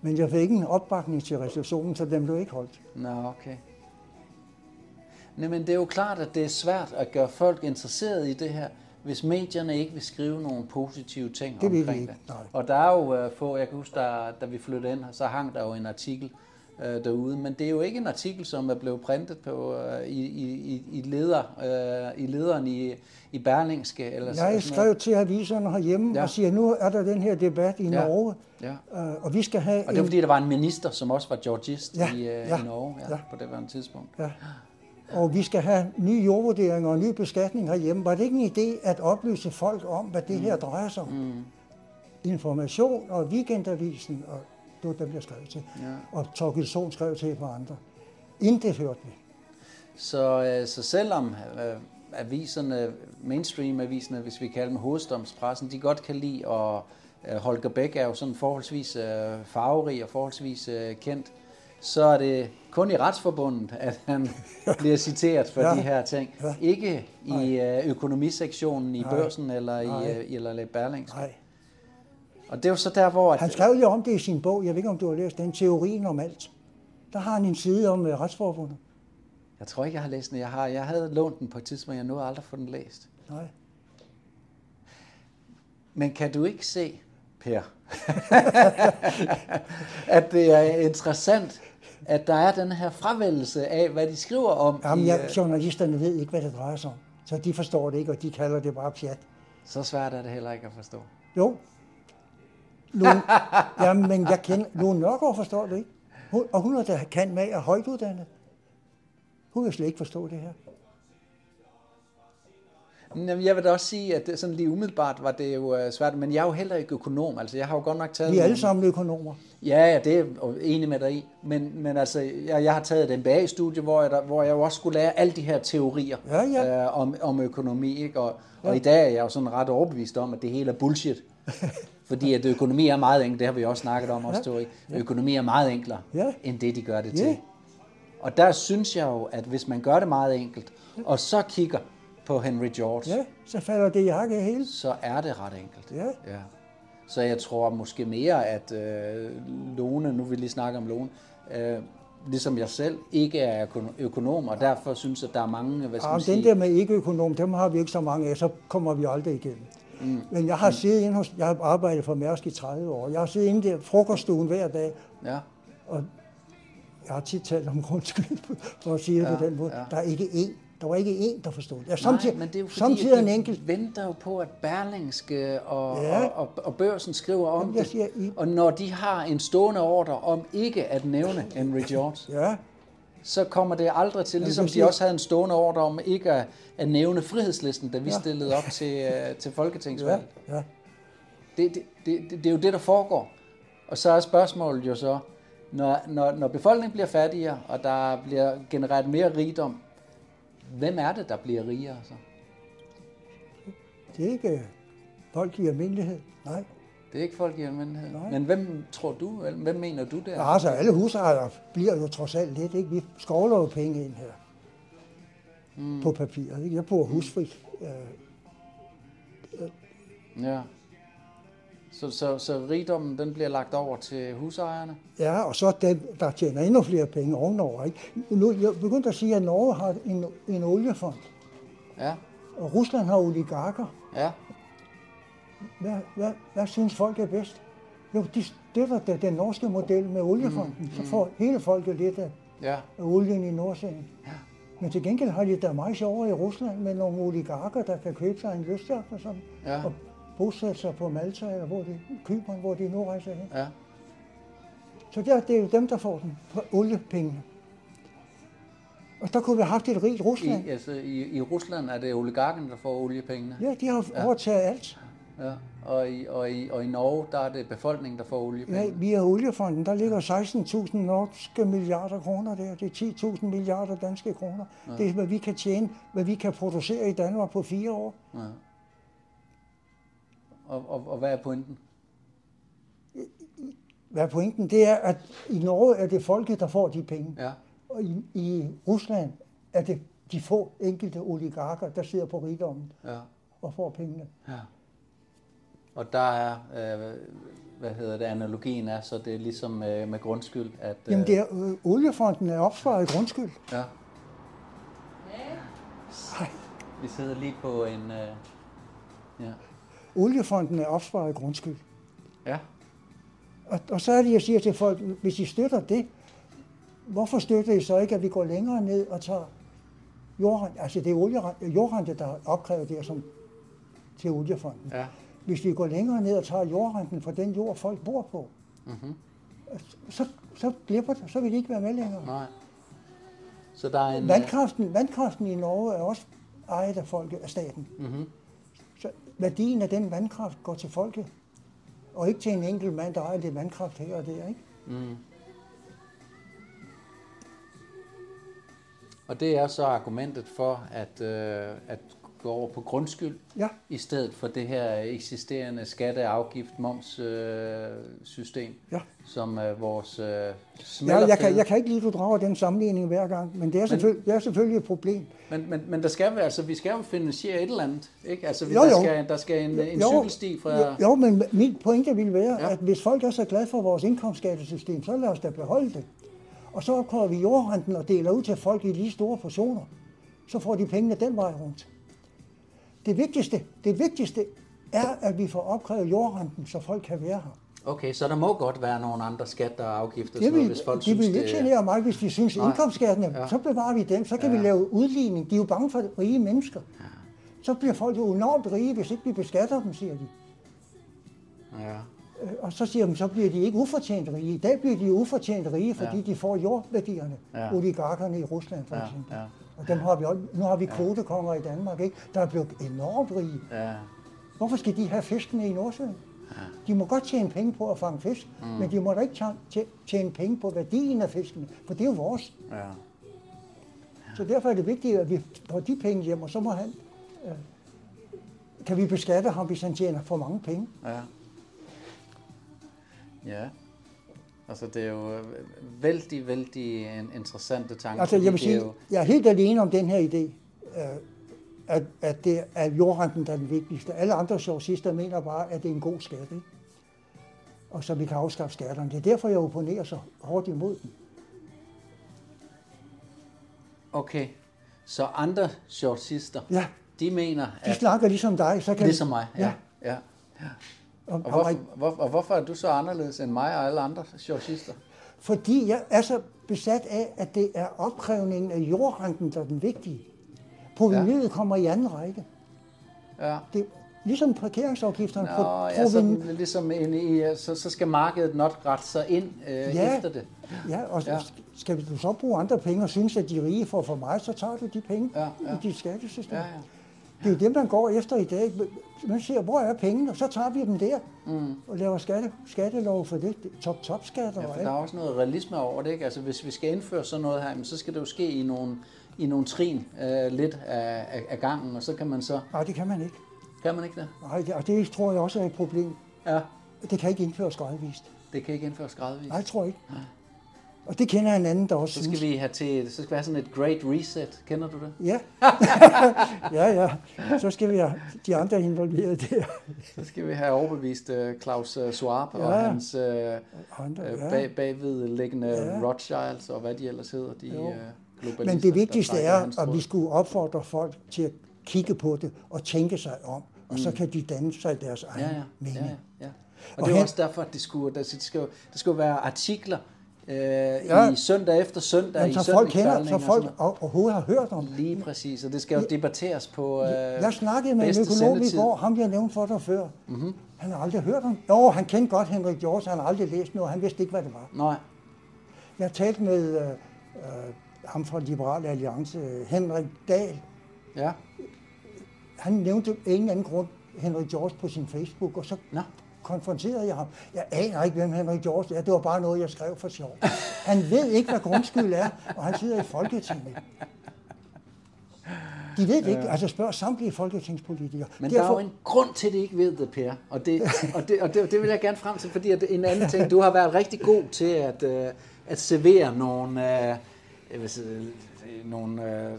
Men jeg fik ikke en opbakning til receptionen, så den blev ikke holdt. Nå, okay. Nej, men det er jo klart, at det er svært at gøre folk interesseret i det her, hvis medierne ikke vil skrive nogle positive ting Det vil de omkring ikke, det. nej. Og der er jo uh, få, jeg kan huske, der, da vi flyttede ind, så hang der jo en artikel uh, derude, men det er jo ikke en artikel, som er blevet printet på, uh, i, i, i- leder, uh, i lederen i, i Berlingske. Eller Jeg noget. skrev til aviserne herhjemme Ja. og siger, nu er der den her debat i Ja. Norge, Ja. øh, og vi skal have Og det var en... fordi, der var en minister, som også var georgist Ja, i, uh, ja, i Norge ja, ja. på det tidspunkt. Ja. Og vi skal have nye jordvurderinger og ny beskatning herhjemme. Var det ikke en idé at oplyse folk om, hvad det her drejer sig om? Mm. Information og weekendavisen, og det var dem, jeg skrev til. Ja. Og Torgild Sohn skrev til et par andre. Intet hørte vi. Så, øh, så selvom øh, aviserne, mainstream-aviserne, hvis vi kalder dem hovedstrømspressen, de godt kan lide, og øh, Holger Bæk er jo sådan forholdsvis øh, farverig og forholdsvis øh, kendt, så er det kun i retsforbundet, at han bliver citeret for Ja. de her ting. Ja. Ikke i øh, økonomisektionen i Nej. børsen eller i, Nej. øh, eller i Berlingske. Nej. Og det er jo så der, hvor... At, Han skrev jo om det i sin bog, jeg ved ikke, om du har læst den, Teorien om alt. Der har han en side om uh, retsforbundet. Jeg tror ikke, jeg har læst den. Jeg, har, jeg havde lånt den på et tidspunkt, jeg nåede aldrig få den læst. Nej. Men kan du ikke se, Per, at det er interessant, at der er den her fravælgelse af, hvad de skriver om. Jamen, ja, øh, journalisterne ved ikke, hvad det drejer sig om. Så de forstår det ikke, og de kalder det bare pjat. Så svært er det heller ikke at forstå. Jo. Lone, jamen, men jeg kender... Lone Nørgaard forstår det ikke. Hun, og hun er da kan med og højt uddannet. Hun vil slet ikke forstå det her. Jamen, jeg vil da også sige, at det, sådan lige umiddelbart var det jo øh, svært, men jeg er jo heller ikke økonom. Altså, jeg har jo godt nok taget... Vi er alle sammen økonomer. Ja, ja, det er jeg enig med dig i. Men, men altså, jeg, jeg har taget et MBA-studie, hvor jeg, der, hvor jeg jo også skulle lære alle de her teorier Ja, ja. Øh, om, om økonomi. Ikke? Og, og i dag er jeg jo sådan ret overbevist om, at det hele er bullshit. Fordi at økonomi er meget enkelt, det har vi også snakket om også, Tori. Økonomi er meget enklere, Ja. end det de gør det Ja. til. Og der synes jeg jo, at hvis man gør det meget enkelt, og så kigger på Henry George, Ja, så falder det i hakke af hele. så er det ret enkelt. Ja. ja. Så jeg tror måske mere, at øh, Lone, nu vil vi lige snakke om Lone, øh, ligesom jeg selv, ikke er økono- økonom, og derfor synes jeg, at der er mange, hvad skal Ja, man men sige... den der med ikke-økonom, dem har vi ikke så mange af, så kommer vi aldrig igennem. Mm. Men jeg har siddet inde hos, jeg har arbejdet for Mærsk i 30 år. Jeg har siddet inde der i frokoststuen hver dag, Ja, og jeg har tit talt om grundskyld, for at sige det Ja, på den måde. ja. Der er ikke én, der var ikke én, der forstod det. Ja, Nej, samtidig, men det er jo fordi, samtidig en enkelt. de venter jo på, at Berlingske og, Ja. og, og, og børsen skriver om Jamen, jeg det. siger, I- Og når de har en stående ordre om ikke at nævne Henry George, Ja, så kommer det aldrig til, ligesom de siger- også havde en stående ordre om ikke at, at nævne frihedslisten, da vi Ja. stillede op til, øh, til ja, folketingsvalget. ja. Det, det, det, det, det er jo det, der foregår. Og så er spørgsmålet jo så, når, når, når befolkningen bliver fattigere, og der bliver genereret mere rigdom, hvem er det, der bliver rigere så? Det er ikke øh, folk i almindelighed. Nej. Det er ikke folk i almindelighed. Nej. Men hvem tror du, hvem mener du der? Ja, altså alle husejere bliver jo trods alt lidt. Ikke? Vi skovler jo penge ind her. Mm. På papiret. Ikke? Jeg bor husfrit. Øh, Ja. Så, så, så rigdommen, den bliver lagt over til husejerne? Ja, og så dem, der tjener endnu flere penge ovenover. Ikke? Nu, jeg begyndte at sige, at Norge har en, en oliefond, Ja, og Rusland har oligarker. ja. Hvad, hvad, hvad synes folk er bedst? Jo, de støtter da den norske model med oliefonden. Mm, så får hele folket lidt af, Ja, af olien i Nordsjælland. Ja. Men til gengæld har de da meget sjovere i Rusland med nogle oligarker, der kan købe sig en lystjagt og sådan. Ja. Og bosætte sig på Malta, eller hvor de, Kypern, hvor de nu rejser hen. ja. Så der, det er jo dem, der får den, for oliepengene. Og der kunne vi have haft et rigt Rusland. I, altså, i, I Rusland er det oligarken, der får oliepengene. Ja, de har ja. overtaget alt. Ja. Og, i, og, i, og i Norge, der er det befolkningen, der får Ja, oliepengene. via oliefonden, der ligger 16.000 norske milliarder kroner der. Det er 10.000 milliarder danske kroner. Ja. Det er, hvad vi kan tjene, hvad vi kan producere i Danmark på fire år. Ja. Og, og, og hvad er pointen? Hvad er pointen? Det er, at i Norge er det folket, der får de penge. Ja. Og i, i Rusland er det de få enkelte oligarker, der sidder på rigdommen Ja. og får pengene. ja. Og der er, øh, hvad hedder det, analogien er, så det er ligesom øh, med grundskyld, at... Øh, Jamen, det er, øh, oliefonden er opsparet grundskyld. Ja. Nej, Vi sidder lige på en... Øh, ja. Oliefonden er opsparet grundskyld. Ja. Og, og så er det, jeg siger til folk, hvis I støtter det, hvorfor støtter I så ikke, at vi går længere ned og tager jordrente, altså det er olierente, jordrente, der er opkrævet der som til oliefonden. Ja. Hvis vi går længere ned og tager jordrenten for den jord, folk bor på, Mm-hmm. så, så glipper det, så vil de ikke være med længere. Nej. Så der er en... Vandkraften, vandkraften i Norge er også ejet af folket, af staten. Mm-hmm. Værdien af den vandkraft går til folket, og ikke til en enkelt mand, der ejer det vandkraft her og der. Ikke? Mm. Og det er så argumentet for at, øh, at gå over på grundskyld, Ja, i stedet for det her eksisterende skatte-, afgift-, moms øh, system, ja. som øh, vores øh, ja jeg, kan, jeg kan ikke lide, at du drager den sammenligning hver gang, men det er, selvfølgelig, det er selvfølgelig et problem. Men, men, men der skal være, altså, vi skal jo finansiere et eller andet, ikke? Altså, vi, Jo, der, jo. skal, der skal en, en Jo, cykelsti fra... Jo, jo, men min pointe ville være, ja. at hvis folk er så glade for vores indkomstskattesystem, så lad os da beholde det. Og så opkræver vi jordrenten og deler ud til folk i lige store portioner. Så får de pengene den vej rundt. Det vigtigste, det vigtigste er, at vi får opkrævet jordrenten, så folk kan være her. Okay, så der må godt være nogle andre skatter og afgifter, Det noget, vil, hvis folk de synes, vil ikke det genere mig, hvis de synes, Nej. indkomstskatten Ja. så bevarer vi dem. Så kan Ja. vi lave udligning. De er jo bange for rige mennesker. Så bliver folk jo enormt rige, hvis ikke vi beskatter dem, siger de. Ja. Øh, Og så siger de, så bliver de ikke ufortjent rige. I dag bliver de ufortjent rige, fordi Ja. ja. de får jordværdierne. Ja. Ja. Oligarkerne i Rusland for Ja, eksempel. ja. Og dem har vi også, nu har vi kvotekonger i Danmark, ikke? der er blevet enormt rige. Ja. Hvorfor skal de have fiskene i Nordsøen? De må godt tjene penge på at fange fisk, mm. men de må da ikke tjene- penge på værdien af fiskene, for det er jo vores. ja. Så derfor er det vigtigt, at vi får de penge hjem, og så må han, øh, kan vi beskatte ham, hvis han tjener for mange penge. Ja. Ja. Altså, det er jo øh, vældig, vældig en- interessante tanker. Altså, jeg vil er sige, jo- jeg er helt alene om den her idé, øh, at, at det er jordrenten, der er den vigtigste. Alle andre socialister mener bare, at det er en god skat, ikke? Og så vi kan afskaffe skatterne. Det er derfor, jeg opponerer så hårdt imod den. Okay, så andre shortsister, Ja, de mener, de at snakker ligesom dig, så kan ligesom mig, ja. Ja. ja. Og, Og, hvorfor, hvor, og hvorfor er du så anderledes end mig og alle andre shortsister? Fordi jeg er så besat af, at det er opkrævningen af jordrenten, der er den vigtige. Provenyet ja. kommer i anden række. Ja. Det, ligesom parkeringsafgifterne. Nå, pro- ja, så, ligesom ind i, så, så skal markedet nok rette sig ind øh, Ja. efter det. Ja, og Ja. ja. skal du så bruge andre penge og synes, at de rige får for meget, så tager du de penge Ja, ja. i dit skattesystem. Ja, ja. Det er dem, man går efter i dag. Man siger, hvor er pengene? Og så tager vi dem der Mm. og laver skatte, skattelov for det. Top-top-skatter. Ja, og for alt. der er også noget realisme over det, ikke? Altså, hvis vi skal indføre sådan noget her, så skal det jo ske i nogle, i nogle trin øh, lidt af, af, af gangen, og så kan man så... Nej, det kan man ikke. Kan man ikke det? Nej, det, og det tror jeg også er et problem. Ja, Det kan ikke indføres gradvist. det kan ikke indføres gradvist. Nej, jeg tror ikke. Og det kender en anden, der også Så skal synes. vi have til, så skal vi have sådan et great reset. Kender du det? Ja. ja, ja. Så skal vi have de andre involveret der. Så skal vi have overbevist uh, Claus uh, Schwab og Ja. hans uh, Andre, ja. bag, bagvedliggende Ja. Rothschilds og hvad de ellers hedder, de Jo. uh, globalister. Men det vigtigste er, at vi skulle opfordre folk til at kigge på det og tænke sig om, og så kan de danne sig deres egen Mm. Ja, ja, mening. ja, ja. Og, Og det er også derfor, at det skulle, der, det der skal jo være artikler øh, Ja. i søndag efter søndag Men i så folk kender, så og folk noget. overhovedet har hørt om. Lige præcis, og det skal jo debatteres på øh, Jeg snakkede med en økonom i går, ham jeg nævnte for dig før. Mhm. Mm-hmm. Han har aldrig hørt om. Jo, han kendte godt Henrik George, han har aldrig læst noget, han vidste ikke, hvad det var. Nej, Jeg har talt med øh, øh, ham fra Liberale Alliance, Henrik Dahl. ja. Han nævnte af en eller anden grund Henrik George på sin Facebook, og så Nå. Konfronterede jeg ham. Jeg aner ikke, hvem Henrik George er. Det var bare noget, jeg skrev for sjov. Han ved ikke, hvad grundskyld er, og han sidder i Folketinget. De ved det ikke. Altså spørg samtlige folketingspolitikere. Men Derfor... der er jo en grund til, at det ikke ved det, Per. Og det, og det, og det, det vil jeg gerne frem til, fordi at en anden ting, du har været rigtig god til at, øh, at servere nogle, øh, jeg vil sige, nogle øh,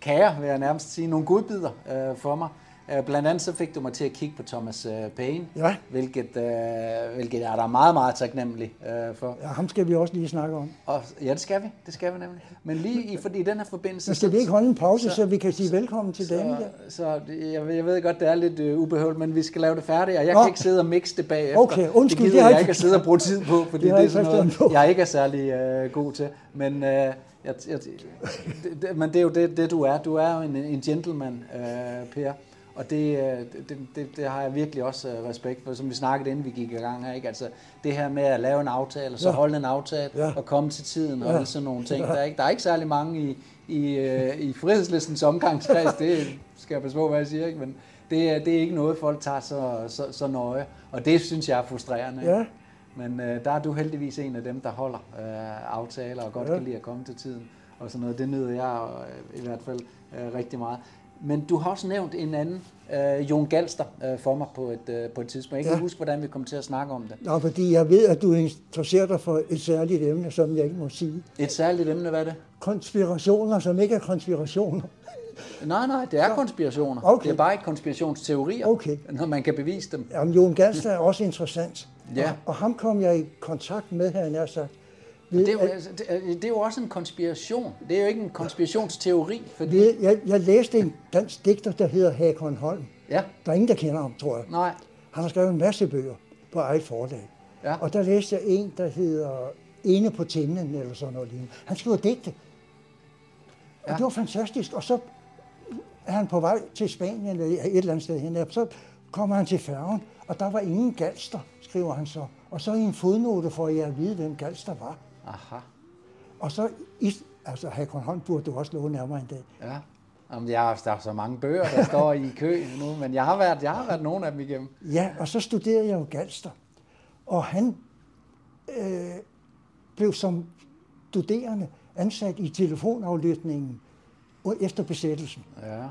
kager, vil jeg nærmest sige, nogle godbidder øh, for mig. Øh, Blandt andet så fik du mig til at kigge på Thomas øh, Paine, Ja. hvilket, øh, hvilket jeg er der meget, meget taknemmelig øh, for. Ja, ham skal vi også lige snakke om. Og, ja, det skal vi. Det skal vi nemlig. Men lige i, fordi i den her forbindelse... Så skal vi ikke holde en pause, så, så- så vi kan sige velkommen til? Så, så det- jeg, jeg ved godt, det er lidt øh, ubehøvlet, men vi skal lave det færdigt, og jeg Nå. kan ikke sidde og mixe det bagefter. Okay, undskyld, det gider jeg jeg ikke at sidde og bruge tid på, fordi Det det, er sådan noget, på. jeg ikke er særlig øh, god til. Men, øh, jeg, jeg, det, det, men det er jo det, det, du er. Du er jo en, en gentleman, øh, Per. Og det, øh, det, det, det har jeg virkelig også øh, respekt for, som vi snakkede inden vi gik i gang her. Ikke? Altså, det her med at lave en aftale, og så Ja. holde en aftale, Ja. og komme til tiden, og Ja. alle sådan nogle ting. Der er, ikke, der er ikke særlig mange i, i, øh, i frihedslistens omgangskreds, det skal jeg passe på, hvad jeg siger, ikke? men det, er- det er ikke noget, folk tager så, så, så nøje, og det synes jeg er frustrerende. ikke? Ja. Men øh, der er du heldigvis en af dem, der holder øh, aftaler og godt Ja. ja. kan lide at komme til tiden. Og sådan noget. Det nyder jeg øh, i hvert fald øh, rigtig meget. Men du har også nævnt en anden, øh, Jon Galster, øh, for mig på et, øh, på et tidspunkt. Jeg kan Ja. huske, hvordan vi kom til at snakke om det. Nå, fordi jeg ved, at du interesserer dig for et særligt emne, som jeg ikke må sige. Et særligt emne, hvad er det? Konspirationer, som ikke er konspirationer. Nej, nej, det er konspirationer. Okay. Det er bare ikke konspirationsteorier, Okay. når man kan bevise dem. Jamen, Jon Galster er også interessant. Ja. Og, og ham kom jeg i kontakt med, her nær sagt. Det er, jo, altså, det, det er jo også en konspiration. Det er jo ikke en konspirationsteori, fordi... ved, jeg, jeg læste en dansk digter, der hedder Hakon Holm. Ja, Der er ingen, der kender ham, tror jeg. nej, Han har skrevet en masse bøger på eget forlag. Ja. Og der læste jeg en, der hedder Ene på tinden, eller sådan noget lignende. Han skriver digte. Og Ja. det var fantastisk. Og så er han på vej til Spanien, eller et eller andet sted hen. og Så kommer han til færgen, og der var ingen galster, skriver han så. Og så i en fodnote får jeg at vide, hvem galster var. Aha, Og så, altså Hakon Holm burde du også love nærmere en dag. ja. Jamen, jeg har, der er så mange bøger, der står i kø nu, men jeg har været, jeg har været nogle af dem igennem. Ja, og så studerede jeg jo Galster. Og han øh, blev som studerende ansat i telefonaflytningen efter besættelsen. Ja,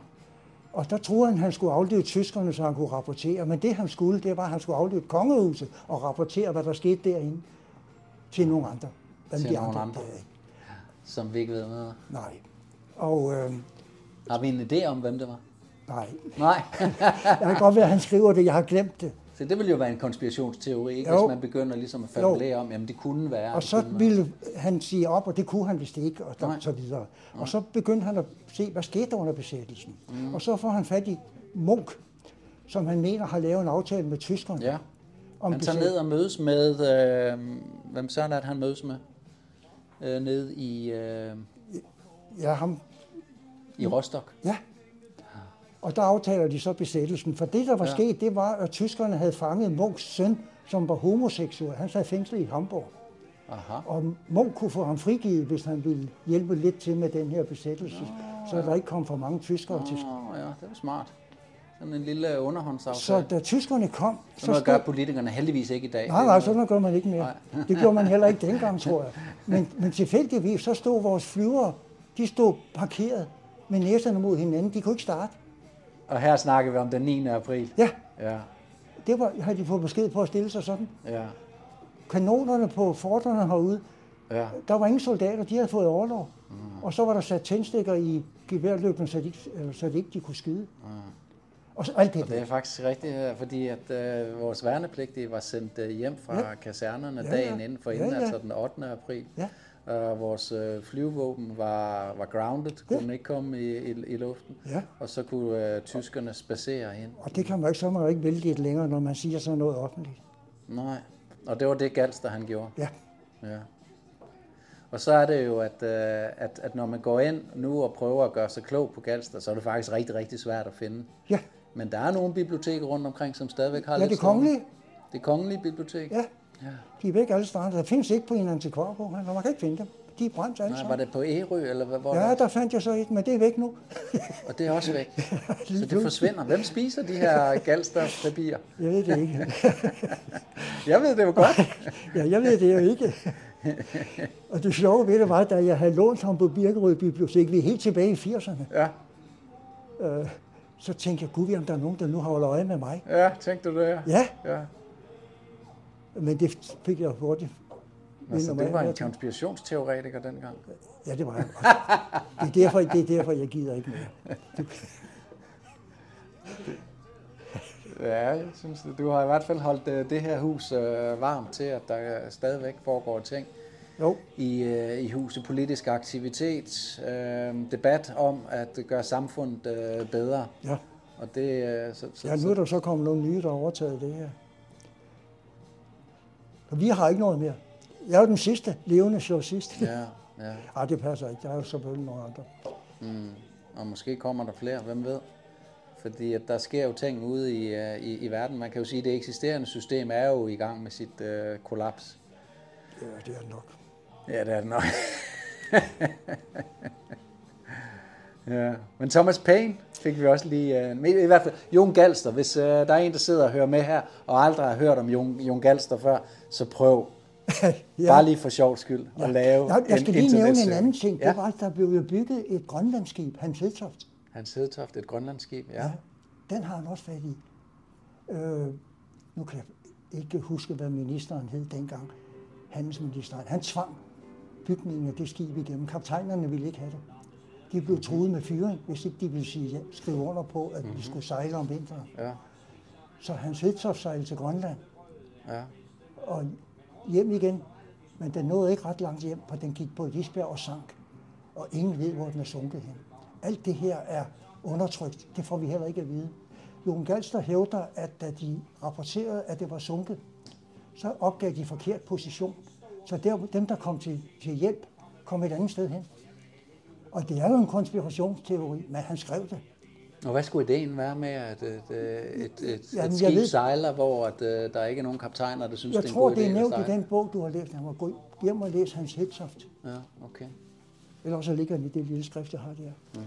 Og der troede han, at han skulle aflytte tyskerne, så han kunne rapportere. Men det han skulle, det var, at han skulle aflytte kongehuset og rapportere, hvad der skete derinde til nogle andre. Alle Til nogle andre. der- som vi ikke ved noget. Nej. Og øh, Har vi en idé om, hvem det var? nej, Nej. jeg kan godt være, at han skriver det, jeg har glemt det. Så det ville jo være en konspirationsteori, ikke? Jo. hvis man begynder ligesom at fabulere om, jamen det kunne være. Og så kunne være. ville han sige op, og det kunne han vist ikke, og Nej. så videre. Og så begyndte han at se, hvad skete der under besættelsen. Mm. Og så får han fat i Munk, som han mener har lavet en aftale med tyskerne. Ja. om Han tager besæt- ned og mødes med, øh, hvem så er det, han mødes med? Øh, nede i, øh, Ja, ham. i Rostock. Ja. Og der aftaler de så besættelsen. For det, der var Ja. sket, det var, at tyskerne havde fanget Munks søn, som var homoseksuel. Han sad fængslet i Hamburg. Aha. Og Munk kunne få ham frigivet, hvis han ville hjælpe lidt til med den her besættelse. Så der ikke kom for mange tyskere til. Åh, ja, det var smart. Sådan en lille underhåndsaftale. Så da tyskerne kom, så noget gør politikerne heldigvis ikke i dag. Nej, nej, sådan noget gør man ikke mere. Det gjorde man heller ikke dengang, tror jeg. Men, men tilfældigvis, så stod vores flyvere, de stod parkeret med næserne mod hinanden. De kunne ikke starte. Og her snakker vi om den 9. april. Ja, Ja, det var, havde de fået besked på at stille sig sådan. ja, Kanonerne på forterne herude, ja. der var ingen soldater, de havde fået overlov. Mm. Og så var der sat tændstikker i geværløbene, så de, så de ikke de kunne skyde. Mm. Og så alt det Og det er faktisk rigtigt, fordi at øh, vores værnepligtige var sendt øh, hjem fra Ja. kasernerne Ja, dagen ja. inden for Ja, inden, ja. altså den 8. april. Ja. Og vores øh, flyvevåben var, var grounded, kunne ikke komme i, i, i luften. Ja. Og så kunne øh, tyskerne spacere ind. Og det kan man ikke, så man ikke vældig længere, når man siger sådan noget offentligt. Nej, og det var det Galster, han gjorde. Ja, Ja. Og så er det jo, at, øh, at, at når man går ind nu og prøver at gøre sig klog på Galster, så er det faktisk rigtig, rigtig svært at finde. ja, Men der er nogle biblioteker rundt omkring, som stadigvæk har ja lidt det kongelige. Det kongelige bibliotek? Ja, ja. de er væk alle steder. Der findes ikke på en antikvarbog, men man kan ikke finde dem. De er brændt alle Nej, var det på Ærø, eller hvad var Ja, det? der fandt jeg så et, men det er væk nu. Og det er også væk. Så det forsvinder. Hvem spiser de her Galster-papirer? Jeg ved det ikke. Jeg ved det jo godt. Ja, jeg ved det jo ikke. Og det sjove ved det var, da jeg havde lånt ham på Birkerød Bibliotek, vi er helt tilbage i 80'erne, Ja, øh, så tænkte jeg, gud, om der er nogen, der nu holder øje med mig. ja tænkte du det? Ja. Ja, men det fik jeg hurtigt. Altså, Vinder du var en konspirationsteoretiker dengang. Ja, det var jeg. Det er derfor, det er derfor jeg gider ikke mere. Ja, jeg synes, du har i hvert fald holdt øh, det her hus øh, varmt til, at der øh, stadigvæk foregår ting Jo, i, øh, i huset. Politisk aktivitet, øh, debat om at gøre samfundet øh, bedre. ja. Og det, øh, så, så, Ja, nu er der så kommet nogle nye, der har overtaget det her. Og vi har ikke noget mere. Jeg er jo den sidste levende journalist. ja, ja. Ej, det passer ikke. Der er jo selvfølgelig nogle andre. Mm. Og måske kommer der flere, hvem ved? Fordi at der sker jo ting ude i, øh, i, i verden. Man kan jo sige, at det eksisterende system er jo i gang med sit øh, kollaps. Ja, det er nok. Ja, det er det nok. Ja, men Thomas Paine fik vi også lige, uh, i hvert fald Jon Galster, hvis uh, der er en, der sidder og hører med her, og aldrig har hørt om Jon, Jon Galster før, så prøv, ja. bare lige for sjov skyld, at lave jeg, jeg skal en lige nævne en anden ting. Ja. Det var, at der blev jo bygget et grønlandsskib, Hans Hedtoft. Hans Hedtoft, et grønlandsskib, ja. Ja, den har han også fat i. Øh, nu kan jeg ikke huske, hvad ministeren hed dengang. Handelsministeren. Han tvang bygningen af det skib igennem. Kaptajnerne ville ikke have det. De blev truet med fyring, hvis ikke de ville sige, skrive under på, at vi skulle sejle om vinteren. Ja, Så Hans Hedtoft sejlede til Grønland ja. og hjem igen. Men den nåede ikke ret langt hjem, for den gik på et isbjerg og sank. Og ingen ved, hvor den er sunket hen. Alt det her er undertrykt. Det får vi heller ikke at vide. Jon Galster hævder, at da de rapporterede, at det var sunket, så opgav de forkert position. Så der, dem, der kom til, til hjælp, kom et andet sted hen. Og det er jo en konspirationsteori, men han skrev det. Og hvad skulle ideen være med, at et, et, et, Jamen, et jeg skib ved- sejler, hvor at, uh, der ikke er nogen kaptajner, der synes, Jeg det er en tror, god det idé er at nævnt i den bog, du har læst. Han var gå hjem og læse Hans Hedtoft. Ja, okay. Ellers så ligger den i det lille skrift, jeg har der.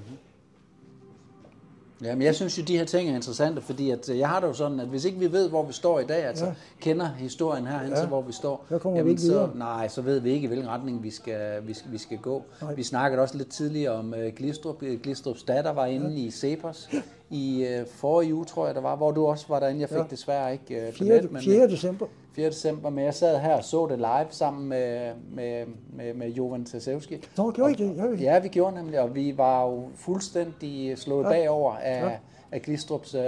Ja, men jeg synes jo, de her ting er interessante, fordi at øh, jeg har det jo sådan, at hvis ikke vi ved, hvor vi står i dag, altså Ja. kender historien herhen Ja. hvor vi står, kommer vi ikke så, videre. nej, så ved vi ikke, i hvilken retning vi skal, vi skal, vi skal gå. Nej. Vi snakkede også lidt tidligere om uh, Glistrup. Øh, Glistrups datter var inde ja. i Cepos i uh, forrige uge, tror jeg, der var, hvor du også var derinde. Jeg fik Ja. desværre ikke uh, 4. 4. december. 4. december, men jeg sad her og så det live sammen med, med, med, med Jovan Tasevski. Nå, gjorde I det? Gjorde I? Ja, vi gjorde nemlig, og vi var jo fuldstændig slået ja. bagover af, ja. af Glistrups øh,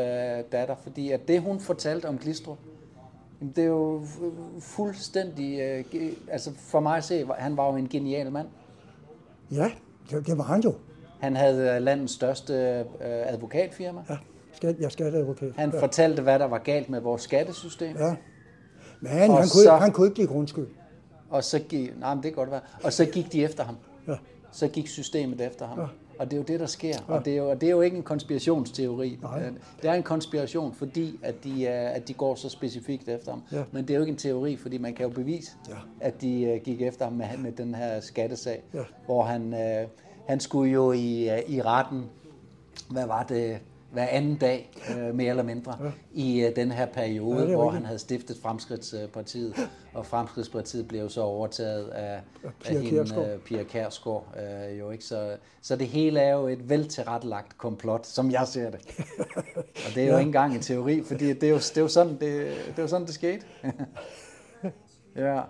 datter, fordi at det, hun fortalte om Glistrup, jamen, det er jo fu- fuldstændig, øh, altså for mig at se, han var jo en genial mand. Ja, det, det var han jo. Han havde øh, landets største øh, advokatfirma. Ja, skat, jeg skatteadvokat. Han ja. fortalte, hvad der var galt med vores skattesystem. ja. Men han, Og han, kunne, så- ikke, han kunne ikke blive grundskyld. Og så gik, nej, men det kan godt være. Og så gik de efter ham. Ja. Så gik systemet efter ham. Ja. Og det er jo det, der sker. Og det er jo, og det er jo ikke en konspirationsteori. Nej. Det er en konspiration, fordi at de, er- at de går så specifikt efter ham. Ja. Men det er jo ikke en teori, fordi man kan jo bevise, Ja. at de øh, gik efter ham med, med den her skattesag. Ja. Hvor han, øh, han skulle jo i, øh, i retten, hvad var det, hver anden dag, øh, mere eller mindre, ja. i øh, den her periode, Ja, hvor rigtigt. han havde stiftet Fremskridtspartiet, og Fremskridtspartiet blev så overtaget af, Pia af hende, Kjærsgaard. øh, Pia Kærsgaard. Øh, jo ikke? Så, så det hele er jo et veltilrettelagt komplot, som jeg ser det. Og det er jo Ja. ikke engang en teori, fordi det er jo, det er jo, sådan, det, det er jo sådan, det skete. ja.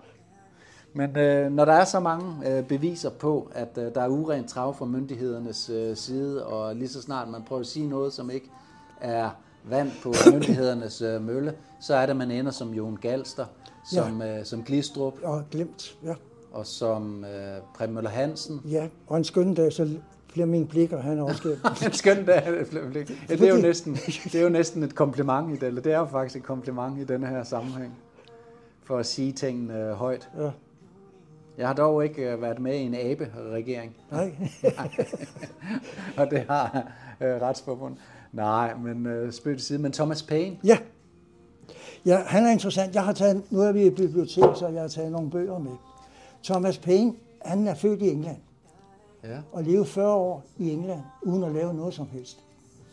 Men øh, når der er så mange øh, beviser på, at øh, der er urent trav fra myndighedernes øh, side, og lige så snart man prøver at sige noget, som ikke er vand på myndighedernes øh, mølle, så er det, man ender som Jon Galster, som, øh, som Glistrup, Og glemt, ja. og som øh, Preben Møller Hansen. Ja, og en skøn dag, så Flemming Blikker, han er også glemt. En skøn dag. Ja, det, er jo næsten, det er jo næsten et kompliment i det, eller det er jo faktisk et kompliment i denne her sammenhæng, for at sige tingene øh, højt. Ja. Jeg har dog ikke øh, været med i en abe-regering, Nej, og det har øh, retsforbund. Nej, men øh, spøg til side. Men Thomas Paine, ja. Ja, han er interessant. Jeg har taget, nu er vi i bibliotek, så jeg har taget nogle bøger med. Thomas Paine, han er født i England ja, og levede 40 år i England, uden at lave noget som helst.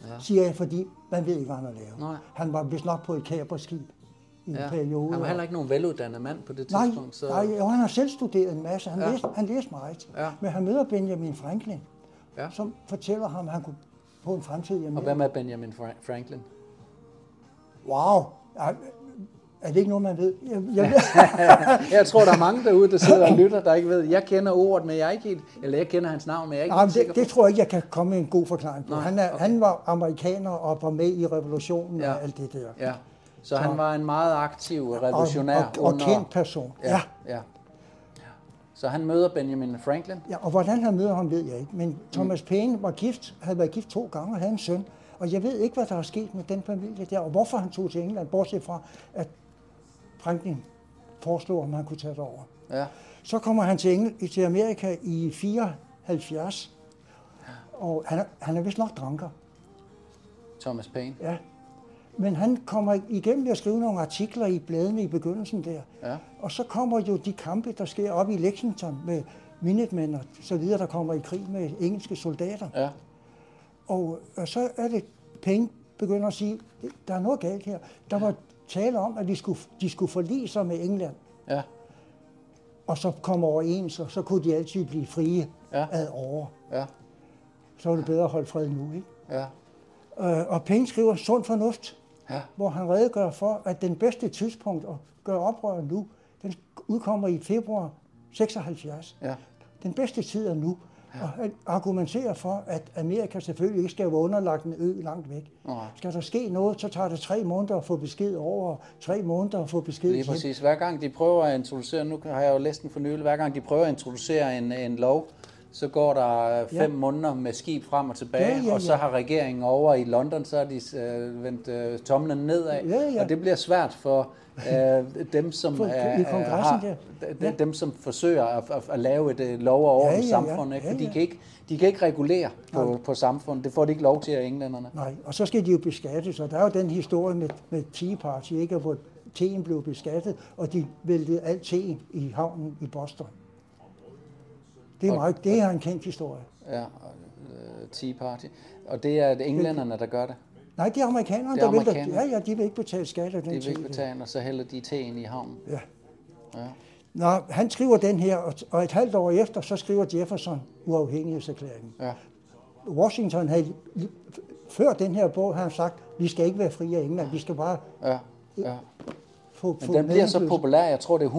Ja. Siger jeg, fordi man ved ikke, hvad han har lavet. Nej. Han var vist nok på et kaberskib i en ja. periode. han var heller ikke nogen veluddannet mand på det Nej, tidspunkt. Så, nej jo, han har selv studeret en masse. Han, Ja. læste, han læste meget. Ja. Men han møder Benjamin Franklin, Ja. som fortæller ham, at han kunne få en fremtid i Og Amerika. hvad med Benjamin Fra- Franklin? Wow! Er, er det ikke noget, man ved? Jeg, jeg, Jeg tror, der er mange derude, der sidder og lytter, der ikke ved. Jeg kender ordet, men jeg er ikke helt, eller jeg kender hans navn, men jeg er ikke nej, det, det på. tror jeg ikke, jeg kan komme med en god forklaring på. Nej, han, er, okay. han var amerikaner og var med i revolutionen Ja. og alt det der. Ja. Så han var en meget aktiv Og, revolutionær og, og under... kendt person. Ja. Ja, ja. Så han møder Benjamin Franklin. ja. Og hvordan han møder ham, ved jeg ikke. Men Thomas Mm. Paine var gift, havde været gift to gange og havde en søn. Og jeg ved ikke, hvad der er sket med den familie der, og hvorfor han tog til England, bortset fra, at Franklin foreslog, om han kunne tage det over. Ja. Så kommer han til, England, til Amerika i 74, og han er, han er vist nok dranker. Thomas Paine. Ja. Men han kommer igennem ved at skrive nogle artikler i bladene i begyndelsen der. Ja. Og så kommer jo de kampe, der sker op i Lexington med Minutemen og så videre, der kommer i krig med engelske soldater. Ja. Og, og så er det, penge begynder at sige, der er noget galt her. Der var tale om, at de skulle, de skulle forlige sig med England, Ja. og så komme overens, og så kunne de altid blive frie Ja. ad over. Ja. Så var det bedre at holde fred nu, ikke? Ja. Øh, og Penge skriver sund fornuft, Ja. hvor han redegør for, at den bedste tidspunkt at gøre oprør nu, den udkommer i februar 76. Ja. Den bedste tid er nu. Og han argumenterer for, at Amerika selvfølgelig ikke skal være underlagt en ø langt væk. Nej. Skal der ske noget, så tager det tre måneder at få besked over, tre måneder at få besked Lige hjem. præcis. Hver gang de prøver at introducere, nu har jeg jo læst den for nylig, hver gang de prøver at introducere en, en lov, så går der øh, fem Ja. måneder med skib frem og tilbage, Ja, ja, og så ja. har regeringen over i London, så har de øh, vendt øh, tommelen nedad, Ja, ja. og det bliver svært for øh, dem, som For- er, i kongressen har, Ja. dem, som forsøger at, at, at lave et øh, lov og orden Ja, ja, ja. samfund, ikke? Ja, for de ja. kan ikke, de kan ikke regulere på, på samfundet. Det får de ikke lov til af englænderne. Nej, og så skal de jo beskattes, og der er jo den historie med, med Tea Party, ikke, hvor teen blev beskattet, og de væltede alt teen i havnen i Boston. Det er, Og- meget, det er en kendt historie. Ja, og, øh, Tea Party. Og det er englænderne, der gør det. Nej, det er amerikanerne, Det er der vælter. amerikanerne. Ja, ja, de vil ikke betale skat af den De vil te ikke der. betale, og så hælder de teen i havnen. Ja. Ja. Nå, han skriver den her, og- et halvt år efter, så skriver Jefferson uafhængighedserklæringen. Ja. Washington havde, før den her bog, har han sagt, vi skal ikke være fri af England, vi skal bare Ja, ja. Få, Men få den bliver så populær, jeg tror det er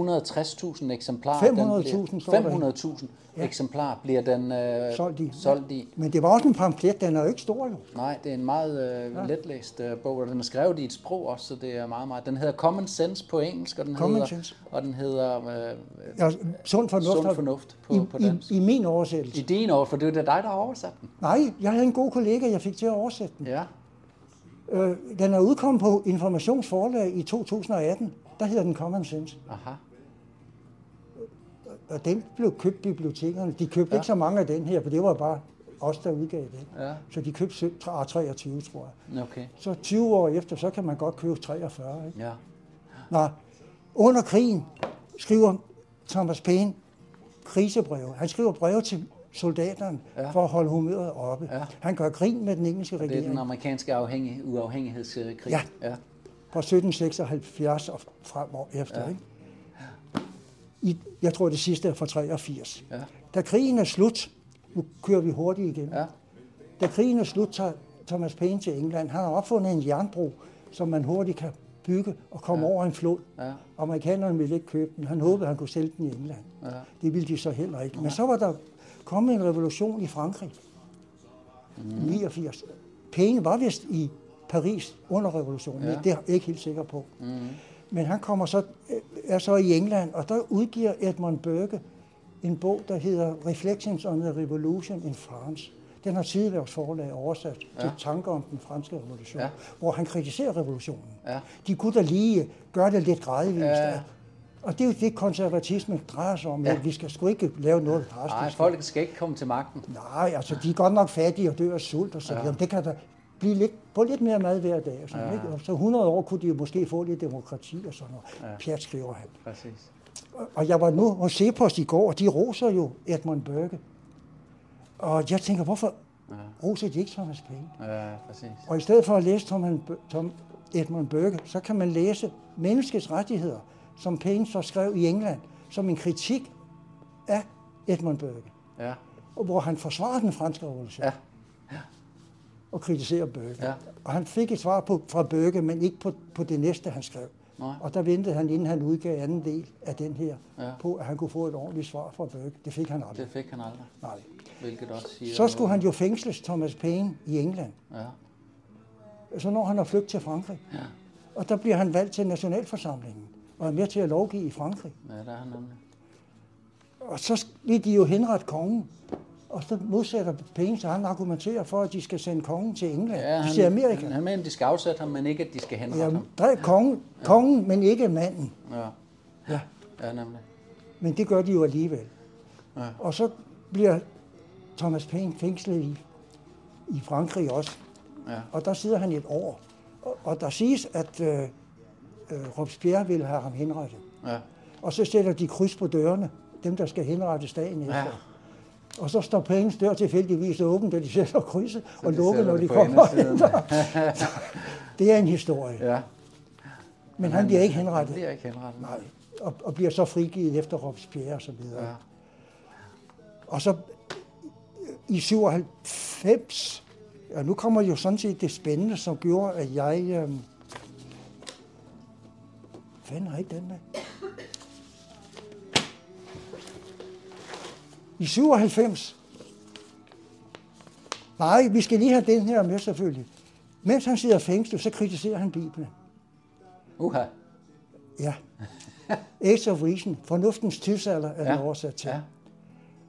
160.000 eksemplarer. 500.000 står der. 500.000 eksemplarer bliver den øh, Solgt i. solgt i. Men det var også en pamflet, den er jo ikke stor jo. Nej, det er en meget øh, ja. letlæst øh, bog, og den er skrevet i et sprog også, så det er meget, meget. Den hedder Common Sense på engelsk, og den Common hedder, Sense. og den hedder øh, Ja, sund fornuft, Sund fornuft på, i, på dansk. i, i min oversættelse. I din år, for det er dig, der har oversat den. Nej, jeg havde en god kollega, jeg fik til at oversætte den. Ja, Øh, den er udkommet på Informationsforlag i 2018. Der hedder den Common Sense. aha. Og den blev købt bibliotekerne. De købte ja. ikke så mange af den her, for det var bare os, der udgav den. Ja, Så de købte sø- tra- 23, tror jeg. okay. Så 20 år efter, så kan man godt købe 43. Ikke? Ja, Nå, under krigen skriver Thomas Paine krisebreve. Han skriver breve til soldaterne Ja. for at holde humøret oppe. Ja. Han gør grin med den engelske det er regering den amerikanske afhængig, uafhængighedskrig. Ja. ja. fra 1776 og fremover efter. Ja. Ja. Ikke? I, jeg tror, det sidste er fra 83. Ja. Da krigen er slut, nu kører vi hurtigt igen. Ja. Da krigen er slut, tager Thomas Paine til England. Han har opfundet en jernbro, som man hurtigt kan bygge og komme ja. over en flod. Ja. Amerikanerne ville ikke købe den. Han håbede, han kunne sælge den i England. Ja. Det ville de så heller ikke. Men så var der kommet en revolution i Frankrig. Mm. 89. Paine var vist i Paris under revolutionen. Ja. Det er jeg ikke helt sikker på. Mm. Men han kommer så, øh, er så i England, og der udgiver Edmund Burke en bog, der hedder Reflections on the Revolution in France. Den har Tideværksforlag oversat ja. til tanker om den franske revolution, Ja. hvor han kritiserer revolutionen. Ja. De kunne da lige gøre det lidt gradvist. Ja. Ja. Og det er jo det, konservatisme drejer sig om. Ja. Ja. Vi skal sgu ikke lave noget drastisk. Nej, folk skal ikke komme til magten. Nej, altså de er godt nok fattige og dør af sult og så Ja. videre. Ja. Det kan da blive lidt, få lidt mere mad hver dag. Og sådan, Ja. ikke? Og så 100 år kunne de jo måske få lidt demokrati og sådan noget. Ja. Ja. Pjat skriver han. Præcis. Og- jeg var nu hos Cepos i går, og de roser jo Edmund Burke. Og jeg tænker, hvorfor Ja. roser de ikke Thomas Paine? Ja, præcis. Og i stedet for at læse Tom, Tom Edmund Burke, så kan man læse Menneskets rettigheder, som Paine så skrev i England, som en kritik af Edmund Burke, Ja, og hvor han forsvarer den franske revolution ja, og kritiserer Burke. Ja. Og han fik et svar på, fra Burke, men ikke på, på det næste, han skrev. Nej. Og der ventede han, inden han udgav anden del af den her, Ja. ja. på, at han kunne få et ordentligt svar fra Burke. Det fik han aldrig. det fik han aldrig. Nej. Hvilket også siger Så skulle han jo fængsles, Thomas Paine, i England. Ja, Så når han har flygtet til Frankrig. ja, Og der bliver han valgt til nationalforsamlingen og er med til at lovgive i Frankrig. ja, der er han nemlig. Og så vil de jo henrette kongen. Og så modsætter Payne, så han argumenterer for, at de skal sende kongen til England. Ja, Ja, til Amerika. Han, han mener, de skal afsætte ham, men ikke, at de skal henrette Ja, ham. dræb kongen, kongen, men ikke manden. Ja, Ja. ja, nemlig. Men det gør de jo alligevel. Ja. Og så bliver Thomas Paine fængslet i, i Frankrig også. Ja, Og der sidder han et år. Og, og der siges, at øh, øh, Robespierre vil have ham henrettet. ja, Og så sætter de kryds på dørene, dem der skal henrettes dagen efter. ja. Og så står Paynes dør tilfældigvis åben, da de sætter krydset, og lukker, når de kommer. Det er en historie. Ja. Men han bliver ikke Han henrettet. bliver ikke henrettet. Nej, og, og bliver så frigivet efter Robespierre og så videre. Ja. Og så i 97, ja, nu kommer jo sådan set det spændende, som gjorde, at jeg... Øhm, fanden har ikke den der? I 97. Nej, vi skal lige have den her med selvfølgelig. Mens han sidder fængslet, så kritiserer han Bibelen. Uha. Ja. Age of Reason, fornuftens tidsalder er den Ja. oversat til. Ja.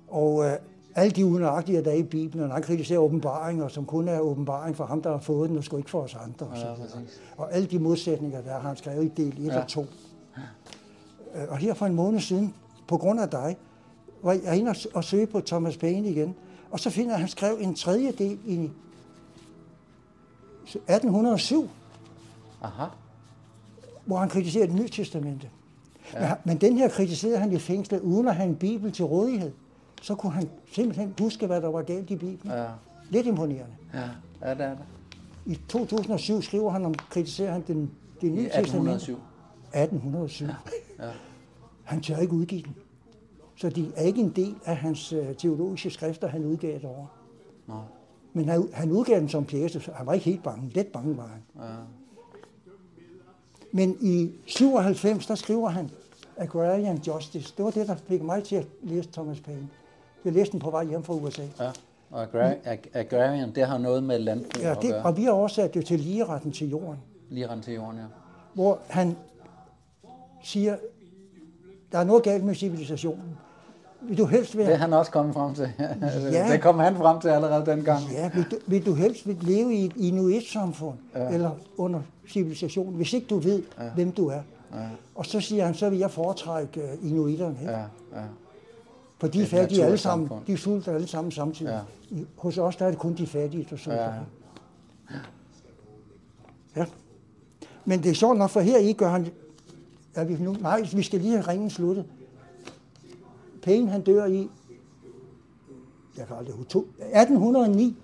Og øh, alle de unøjagtige, der er i Bibelen, og han kritiserer åbenbaringer, som kun er åbenbaring for ham, der har fået den, og sgu ikke for os andre. Og, Ja, præcis. og alle de modsætninger, der har han skrevet i del 1 Ja. og 2. Øh, Og her for en måned siden, på grund af dig, var jeg inde og, og søge på Thomas Paine igen, og så finder jeg, at han skrev en tredje del i 1807, Aha. hvor han kritiserer det nye testamente. Ja. Men, men den her kritiserede han i fængslet, uden at have en bibel til rådighed. Så kunne han simpelthen huske, hvad der var galt i Bibelen. Ja. Lidt imponerende. Ja, ja det er det. I 2007 skriver han om, kritiserer han den, det I nye testamente. 1807. 1807. Ja. Han tør ikke udgive den. Så de er ikke en del af hans øh, teologiske skrifter, han udgav derovre. Nå. Men han, han udgav den som pjæse, så han var ikke helt bange. Let bange var han. Ja. Men i 97, der skriver han Agrarian Justice. Det var det, der fik mig til at læse Thomas Paine. Jeg læste den på vej hjem fra USA. ja. Og agra- ag- agrarian, det har noget med landbrug Ja, at det, gøre. og vi har oversat det til ligeretten til jorden, Lige rent til jorden, ja. hvor han siger, der er noget galt med civilisationen. Vil du helst Det er være, han også kommet frem til. Ja. Det kom han frem til allerede dengang. ja, vil, du, vil du helst vil leve i et inuit-samfund ja. eller under civilisationen, hvis ikke du ved, ja. hvem du er. Ja, Og så siger han, så vil jeg foretrække øh, inuiterne. Ikke? ja, ja. For de er fattige alle sammen. De sulter alle sammen samtidig. Ja. Hos os der er det kun de fattige, der sulter. Ja. Ja. ja. Men det er sjovt nok, for her i gør han... Er vi nu, nej, vi skal lige have ringen sluttet. Payne, han dør i... Jeg kan aldrig huske. to- 1809.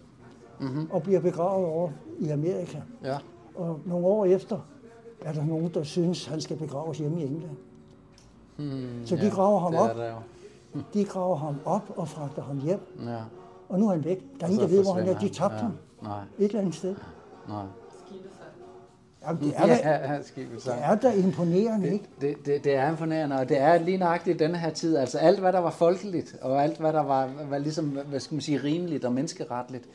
Mm-hmm. Og bliver begravet over i Amerika. ja. Og nogle år efter er der nogen, der synes, han skal begraves hjemme i England. Hmm, Så de graver ham op. Er der. De graver ham op og fragter ham hjem. Ja. Og nu er han væk. Der er ingen, der ved, hvor han er. De tabte Ja. ham Nej, et eller andet sted. nej. Jamen, det er, da, Ja, skibet det er da imponerende, ikke? Det, det, det er imponerende, og det er lige nøjagtigt i denne her tid. Altså alt, hvad der var folkeligt, og alt, hvad der var, var ligesom, hvad skal man sige, rimeligt og menneskeretligt.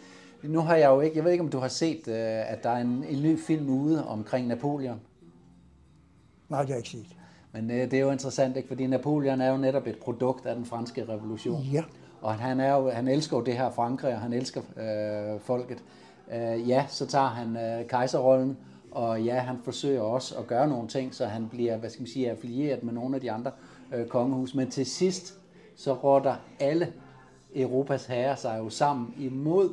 Nu har jeg jo ikke, jeg ved ikke, om du har set, øh, at der er en, en ny film ude omkring Napoleon. Nej, det har jeg ikke set. Men øh, det er jo interessant, ikke? fordi Napoleon er jo netop et produkt af den franske revolution. Ja. Og han, er jo, han elsker jo det her Frankrig, og han elsker øh, folket. Øh, ja, så tager han øh, kejserrollen, og ja, han forsøger også at gøre nogle ting, så han bliver, hvad skal man sige, affilieret med nogle af de andre øh, kongehus. Men til sidst, så råder alle Europas herrer sig jo sammen imod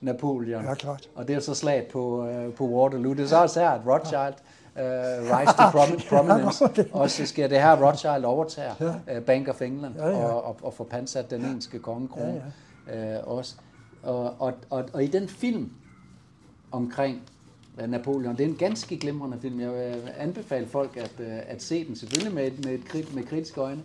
Napoleon. Ja, klart. Og det er så slaget på, øh, på Waterloo. Det er så også her, at Rothschild øh, rise to promi- prominence. Og så skal det her, Rothschild overtager øh, Bank of England Ja, ja. Og, og, og få pansat den engelske kongekrone ja, ja. Øh, også. Og, og, og, og i den film omkring øh, Napoleon, det er en ganske glimrende film. Jeg vil anbefale folk at, øh, at se den, selvfølgelig med, et- med, et, krit- med kritiske øjne.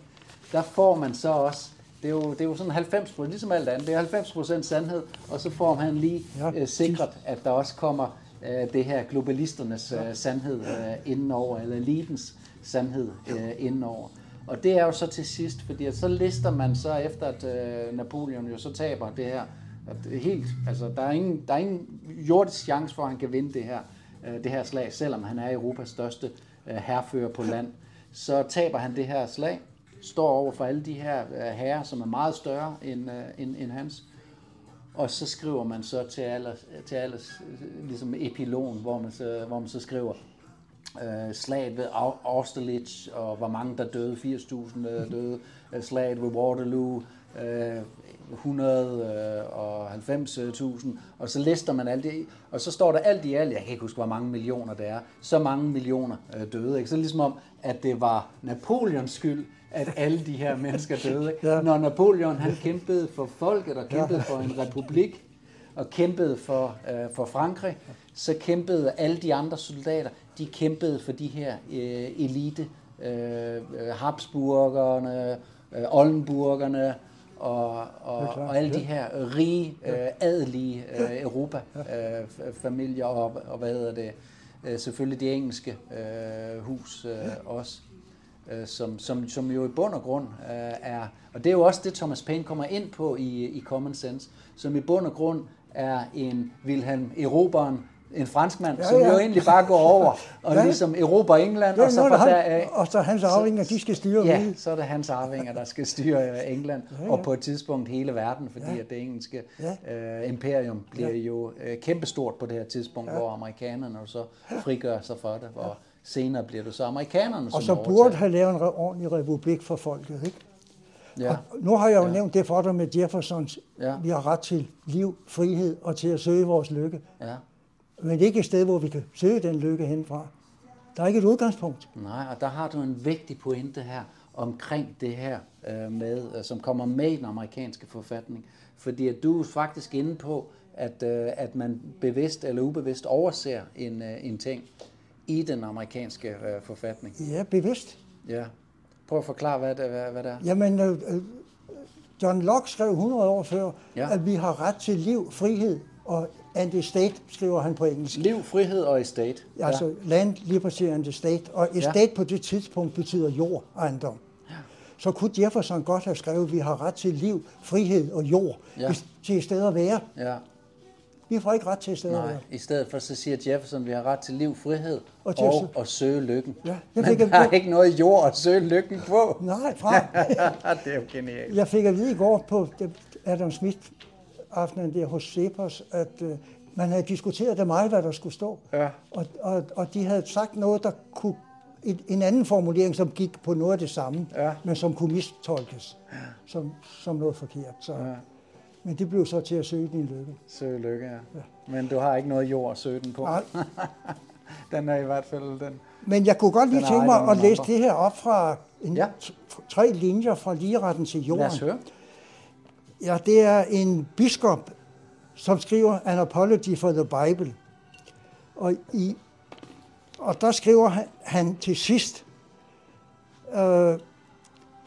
Der får man så også, det er jo, det er jo sådan 90 procent, ligesom alt andet, det er 90 procent sandhed, og så får man lige Ja, øh, sikret, at der også kommer øh, det her globalisternes øh, sandhed øh, indenover, eller elitens sandhed øh, indenover. Og det er jo så til sidst, fordi at så lister man så efter, at øh, Napoleon jo så taber det her, at det er helt, altså der er ingen, der er ingen jordisk chance for, at han kan vinde det her, øh, det her slag, selvom han er Europas største øh, herfører på land. Så taber han det her slag, står over for alle de her øh, herrer, som er meget større end, øh, end, end hans. Og så skriver man så til aller, til aller ligesom epilogen, hvor man så, hvor man så skriver øh, slaget ved Austerlitz, og hvor mange der døde, 80.000 øh, døde, øh, slaget ved Waterloo, øh, 190.000, øh, øh, og så lister man alt det, og så står der alt i alt, jeg kan ikke huske, hvor mange millioner det er, så mange millioner øh, døde. Ikke? Så ligesom om, at det var Napoleons skyld, at alle de her mennesker døde. Ikke? Ja. Når Napoleon han kæmpede for folket og kæmpede for en republik, og kæmpede for, øh, for Frankrig, så kæmpede alle de andre soldater, de kæmpede for de her øh, elite, øh, øh, Habsburgerne, øh, Oldenburgerne, og, og, Det og alle de ja. her rige, øh, adelige øh, Europa-familier, og, og hvad hedder det, øh, selvfølgelig de engelske øh, hus øh, også, øh, som, som, som jo i bund og grund øh, er, og det er jo også det, Thomas Paine kommer ind på i, i Common Sense, som i bund og grund er en Wilhelm Eroberen, en franskmand, Ja, ja, som ja. jo egentlig bare går over og Ja. ligesom erober England, er og så fra der deraf... han, og så hans arvinger, de skal styre Ja, så er det hans arvinger, der skal styre øh, England, Ja, ja. og på et tidspunkt hele verden, fordi Ja. at det engelske Ja. øh, imperium bliver Ja. jo øh, kæmpestort på det her tidspunkt, Ja. hvor amerikanerne så frigør sig for det, hvor senere bliver det så amerikanerne, som Og så overtager. burde have lavet en re- ordentlig republik for folket, ikke? Ja, Og nu har jeg jo ja. nævnt det for dig med Jeffersons. Ja. Vi har ret til liv, frihed og til at søge vores lykke. ja. Men det er ikke et sted, hvor vi kan søge den lykke henfra. Der er ikke et udgangspunkt. Nej, og der har du en vigtig pointe her omkring det her øh, med, øh, som kommer med i den amerikanske forfatning. Fordi at du er faktisk inde på, at, øh, at man bevidst eller ubevidst overser en, øh, en ting i den amerikanske øh, forfatning. Ja, bevidst. Ja. Prøv at forklare, hvad det, hvad, hvad det er. Jamen, øh, øh, John Locke skrev 100 år før, Ja. at vi har ret til liv, frihed og and the state, skriver han på engelsk. Liv, frihed og estate. Ja. Altså land, liberty and the state. Og estate ja. på det tidspunkt betyder jord, ejendom. Ja. Så kunne Jefferson godt have skrevet, at vi har ret til liv, frihed og jord ja. til et sted at være. Ja. Vi får ikke ret til et sted at Nej, i stedet for så siger Jefferson, at vi har ret til liv, frihed og, Og til at og sø- at søge lykken. Ja, jeg Men fik der at- er ikke noget jord at søge lykken på. Nej, fra. det er jo genialt. Jeg fik at vide i går på Adam Smith aftenen der hos Cepos, at øh, man havde diskuteret det meget, hvad der skulle stå. Ja. Og, og, og de havde sagt noget, der kunne... Et, en anden formulering, som gik på noget af det samme, Ja. men som kunne mistolkes som, som noget forkert. Så, Ja. Men det blev så til at søge din lykke. Søge lykke, ja. Men du har ikke noget jord at søge den på. Nej. den er i hvert fald den. Men jeg kunne godt lige tænke mig at læse det her op fra en, Ja. tre linjer fra ligeretten til jorden. Lad os høre. Ja, det er en biskop, som skriver An Apology for the Bible. Og, i, og der skriver han, han til sidst, uh,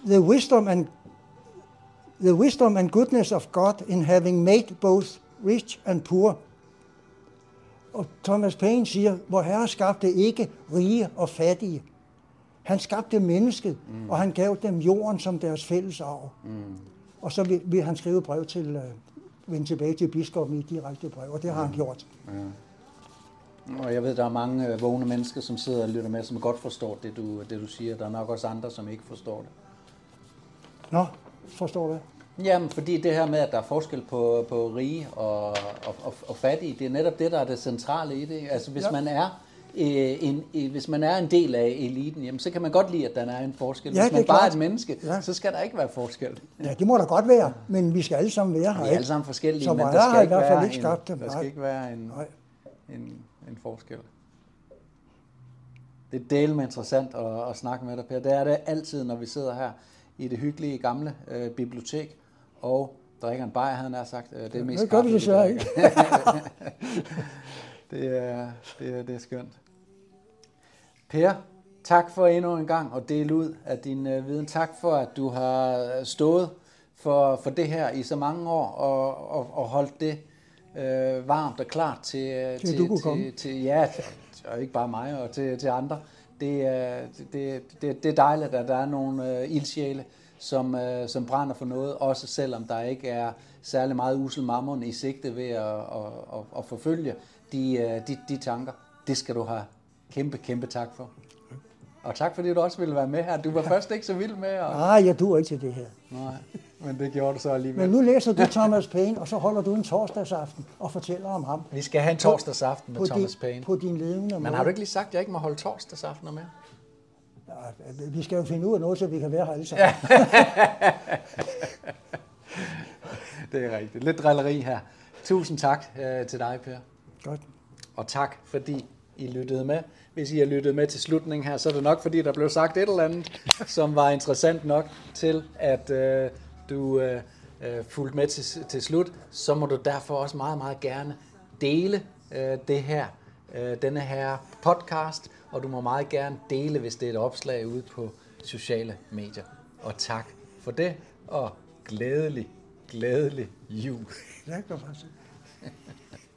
the wisdom and the wisdom and goodness of God in having made both rich and poor. Og Thomas Paine siger, hvor Herre skabte ikke rige og fattige. Han skabte mennesket, mm. og han gav dem jorden som deres fælles arv. Mm. Og så vil, vil han skrive brev til, øh, vende tilbage til biskoppen i direkte brev, og det har han gjort. Og jeg ved, der er mange øh, vågne mennesker, som sidder og lytter med, som godt forstår det du, det, du siger. Der er nok også andre, som ikke forstår det. Nå, forstår du? Jamen, fordi det her med, at der er forskel på, på rige og, og, og, og fattige, det er netop det, der er det centrale i det. Altså, hvis Ja. man er øh, en, øh, hvis man er en del af eliten, jamen, så kan man godt lide, at der er en forskel. Ja, hvis det man er bare er et menneske, Ja. så skal der ikke være forskel. Ja, det må da godt være, men vi skal alle sammen være her. Vi er alle sammen forskellige, Så men der skal ikke være ikke en, skabt dem. der skal ikke være en, Nej. en, en forskel. Det er delme interessant at, at snakke med dig, Per. Det er det altid, når vi sidder her i det hyggelige gamle øh, bibliotek og drikker en bajer, havde han nær sagt. Øh, Det er mest Det gør vi desværre drikker. det, er, det, er, det er skønt. Per, tak for endnu en gang at dele ud af din øh, viden. Tak for, at du har stået for, for det her i så mange år og, og, og holdt det øh, varmt og klart til, øh, Til, at du kunne komme. til, til ja, og ikke bare mig og til, til andre. Det, er- det, det, det er dejligt, at der er nogle øh, ildsjæle, som, øh, som brænder for noget, også selvom der ikke er særlig meget usel mammon i sigte ved at, at, at, at forfølge de, øh, de, de tanker. Det skal du have kæmpe, kæmpe tak for. Og tak fordi du også ville være med her. Du var først ikke så vild med. Og... Nej, jeg duer ikke til det her. Nej, men det gjorde du så alligevel. Men nu læser du Thomas Paine, og så holder du en torsdagsaften og fortæller om ham. Vi skal have en torsdagsaften med på Thomas din, Paine. På din levende Men måde. har du ikke lige sagt, at jeg ikke må holde torsdagsaftener mere? Ja, vi skal jo finde ud af noget, så vi kan være her alle sammen. det er rigtigt. Lidt drilleri her. Tusind tak øh, til dig, Per. Godt. Og tak, fordi I lyttede med. Hvis I har lyttet med til slutningen her, så er det nok, fordi der blev sagt et eller andet, som var interessant nok til, at øh, du øh, øh, fulgte med til, til slut. Så må du derfor også meget, meget gerne dele øh, det her, øh, denne her podcast, og du må meget gerne dele, hvis det er et opslag ude på sociale medier. Og tak for det, og glædelig, glædelig jul. Tak kan.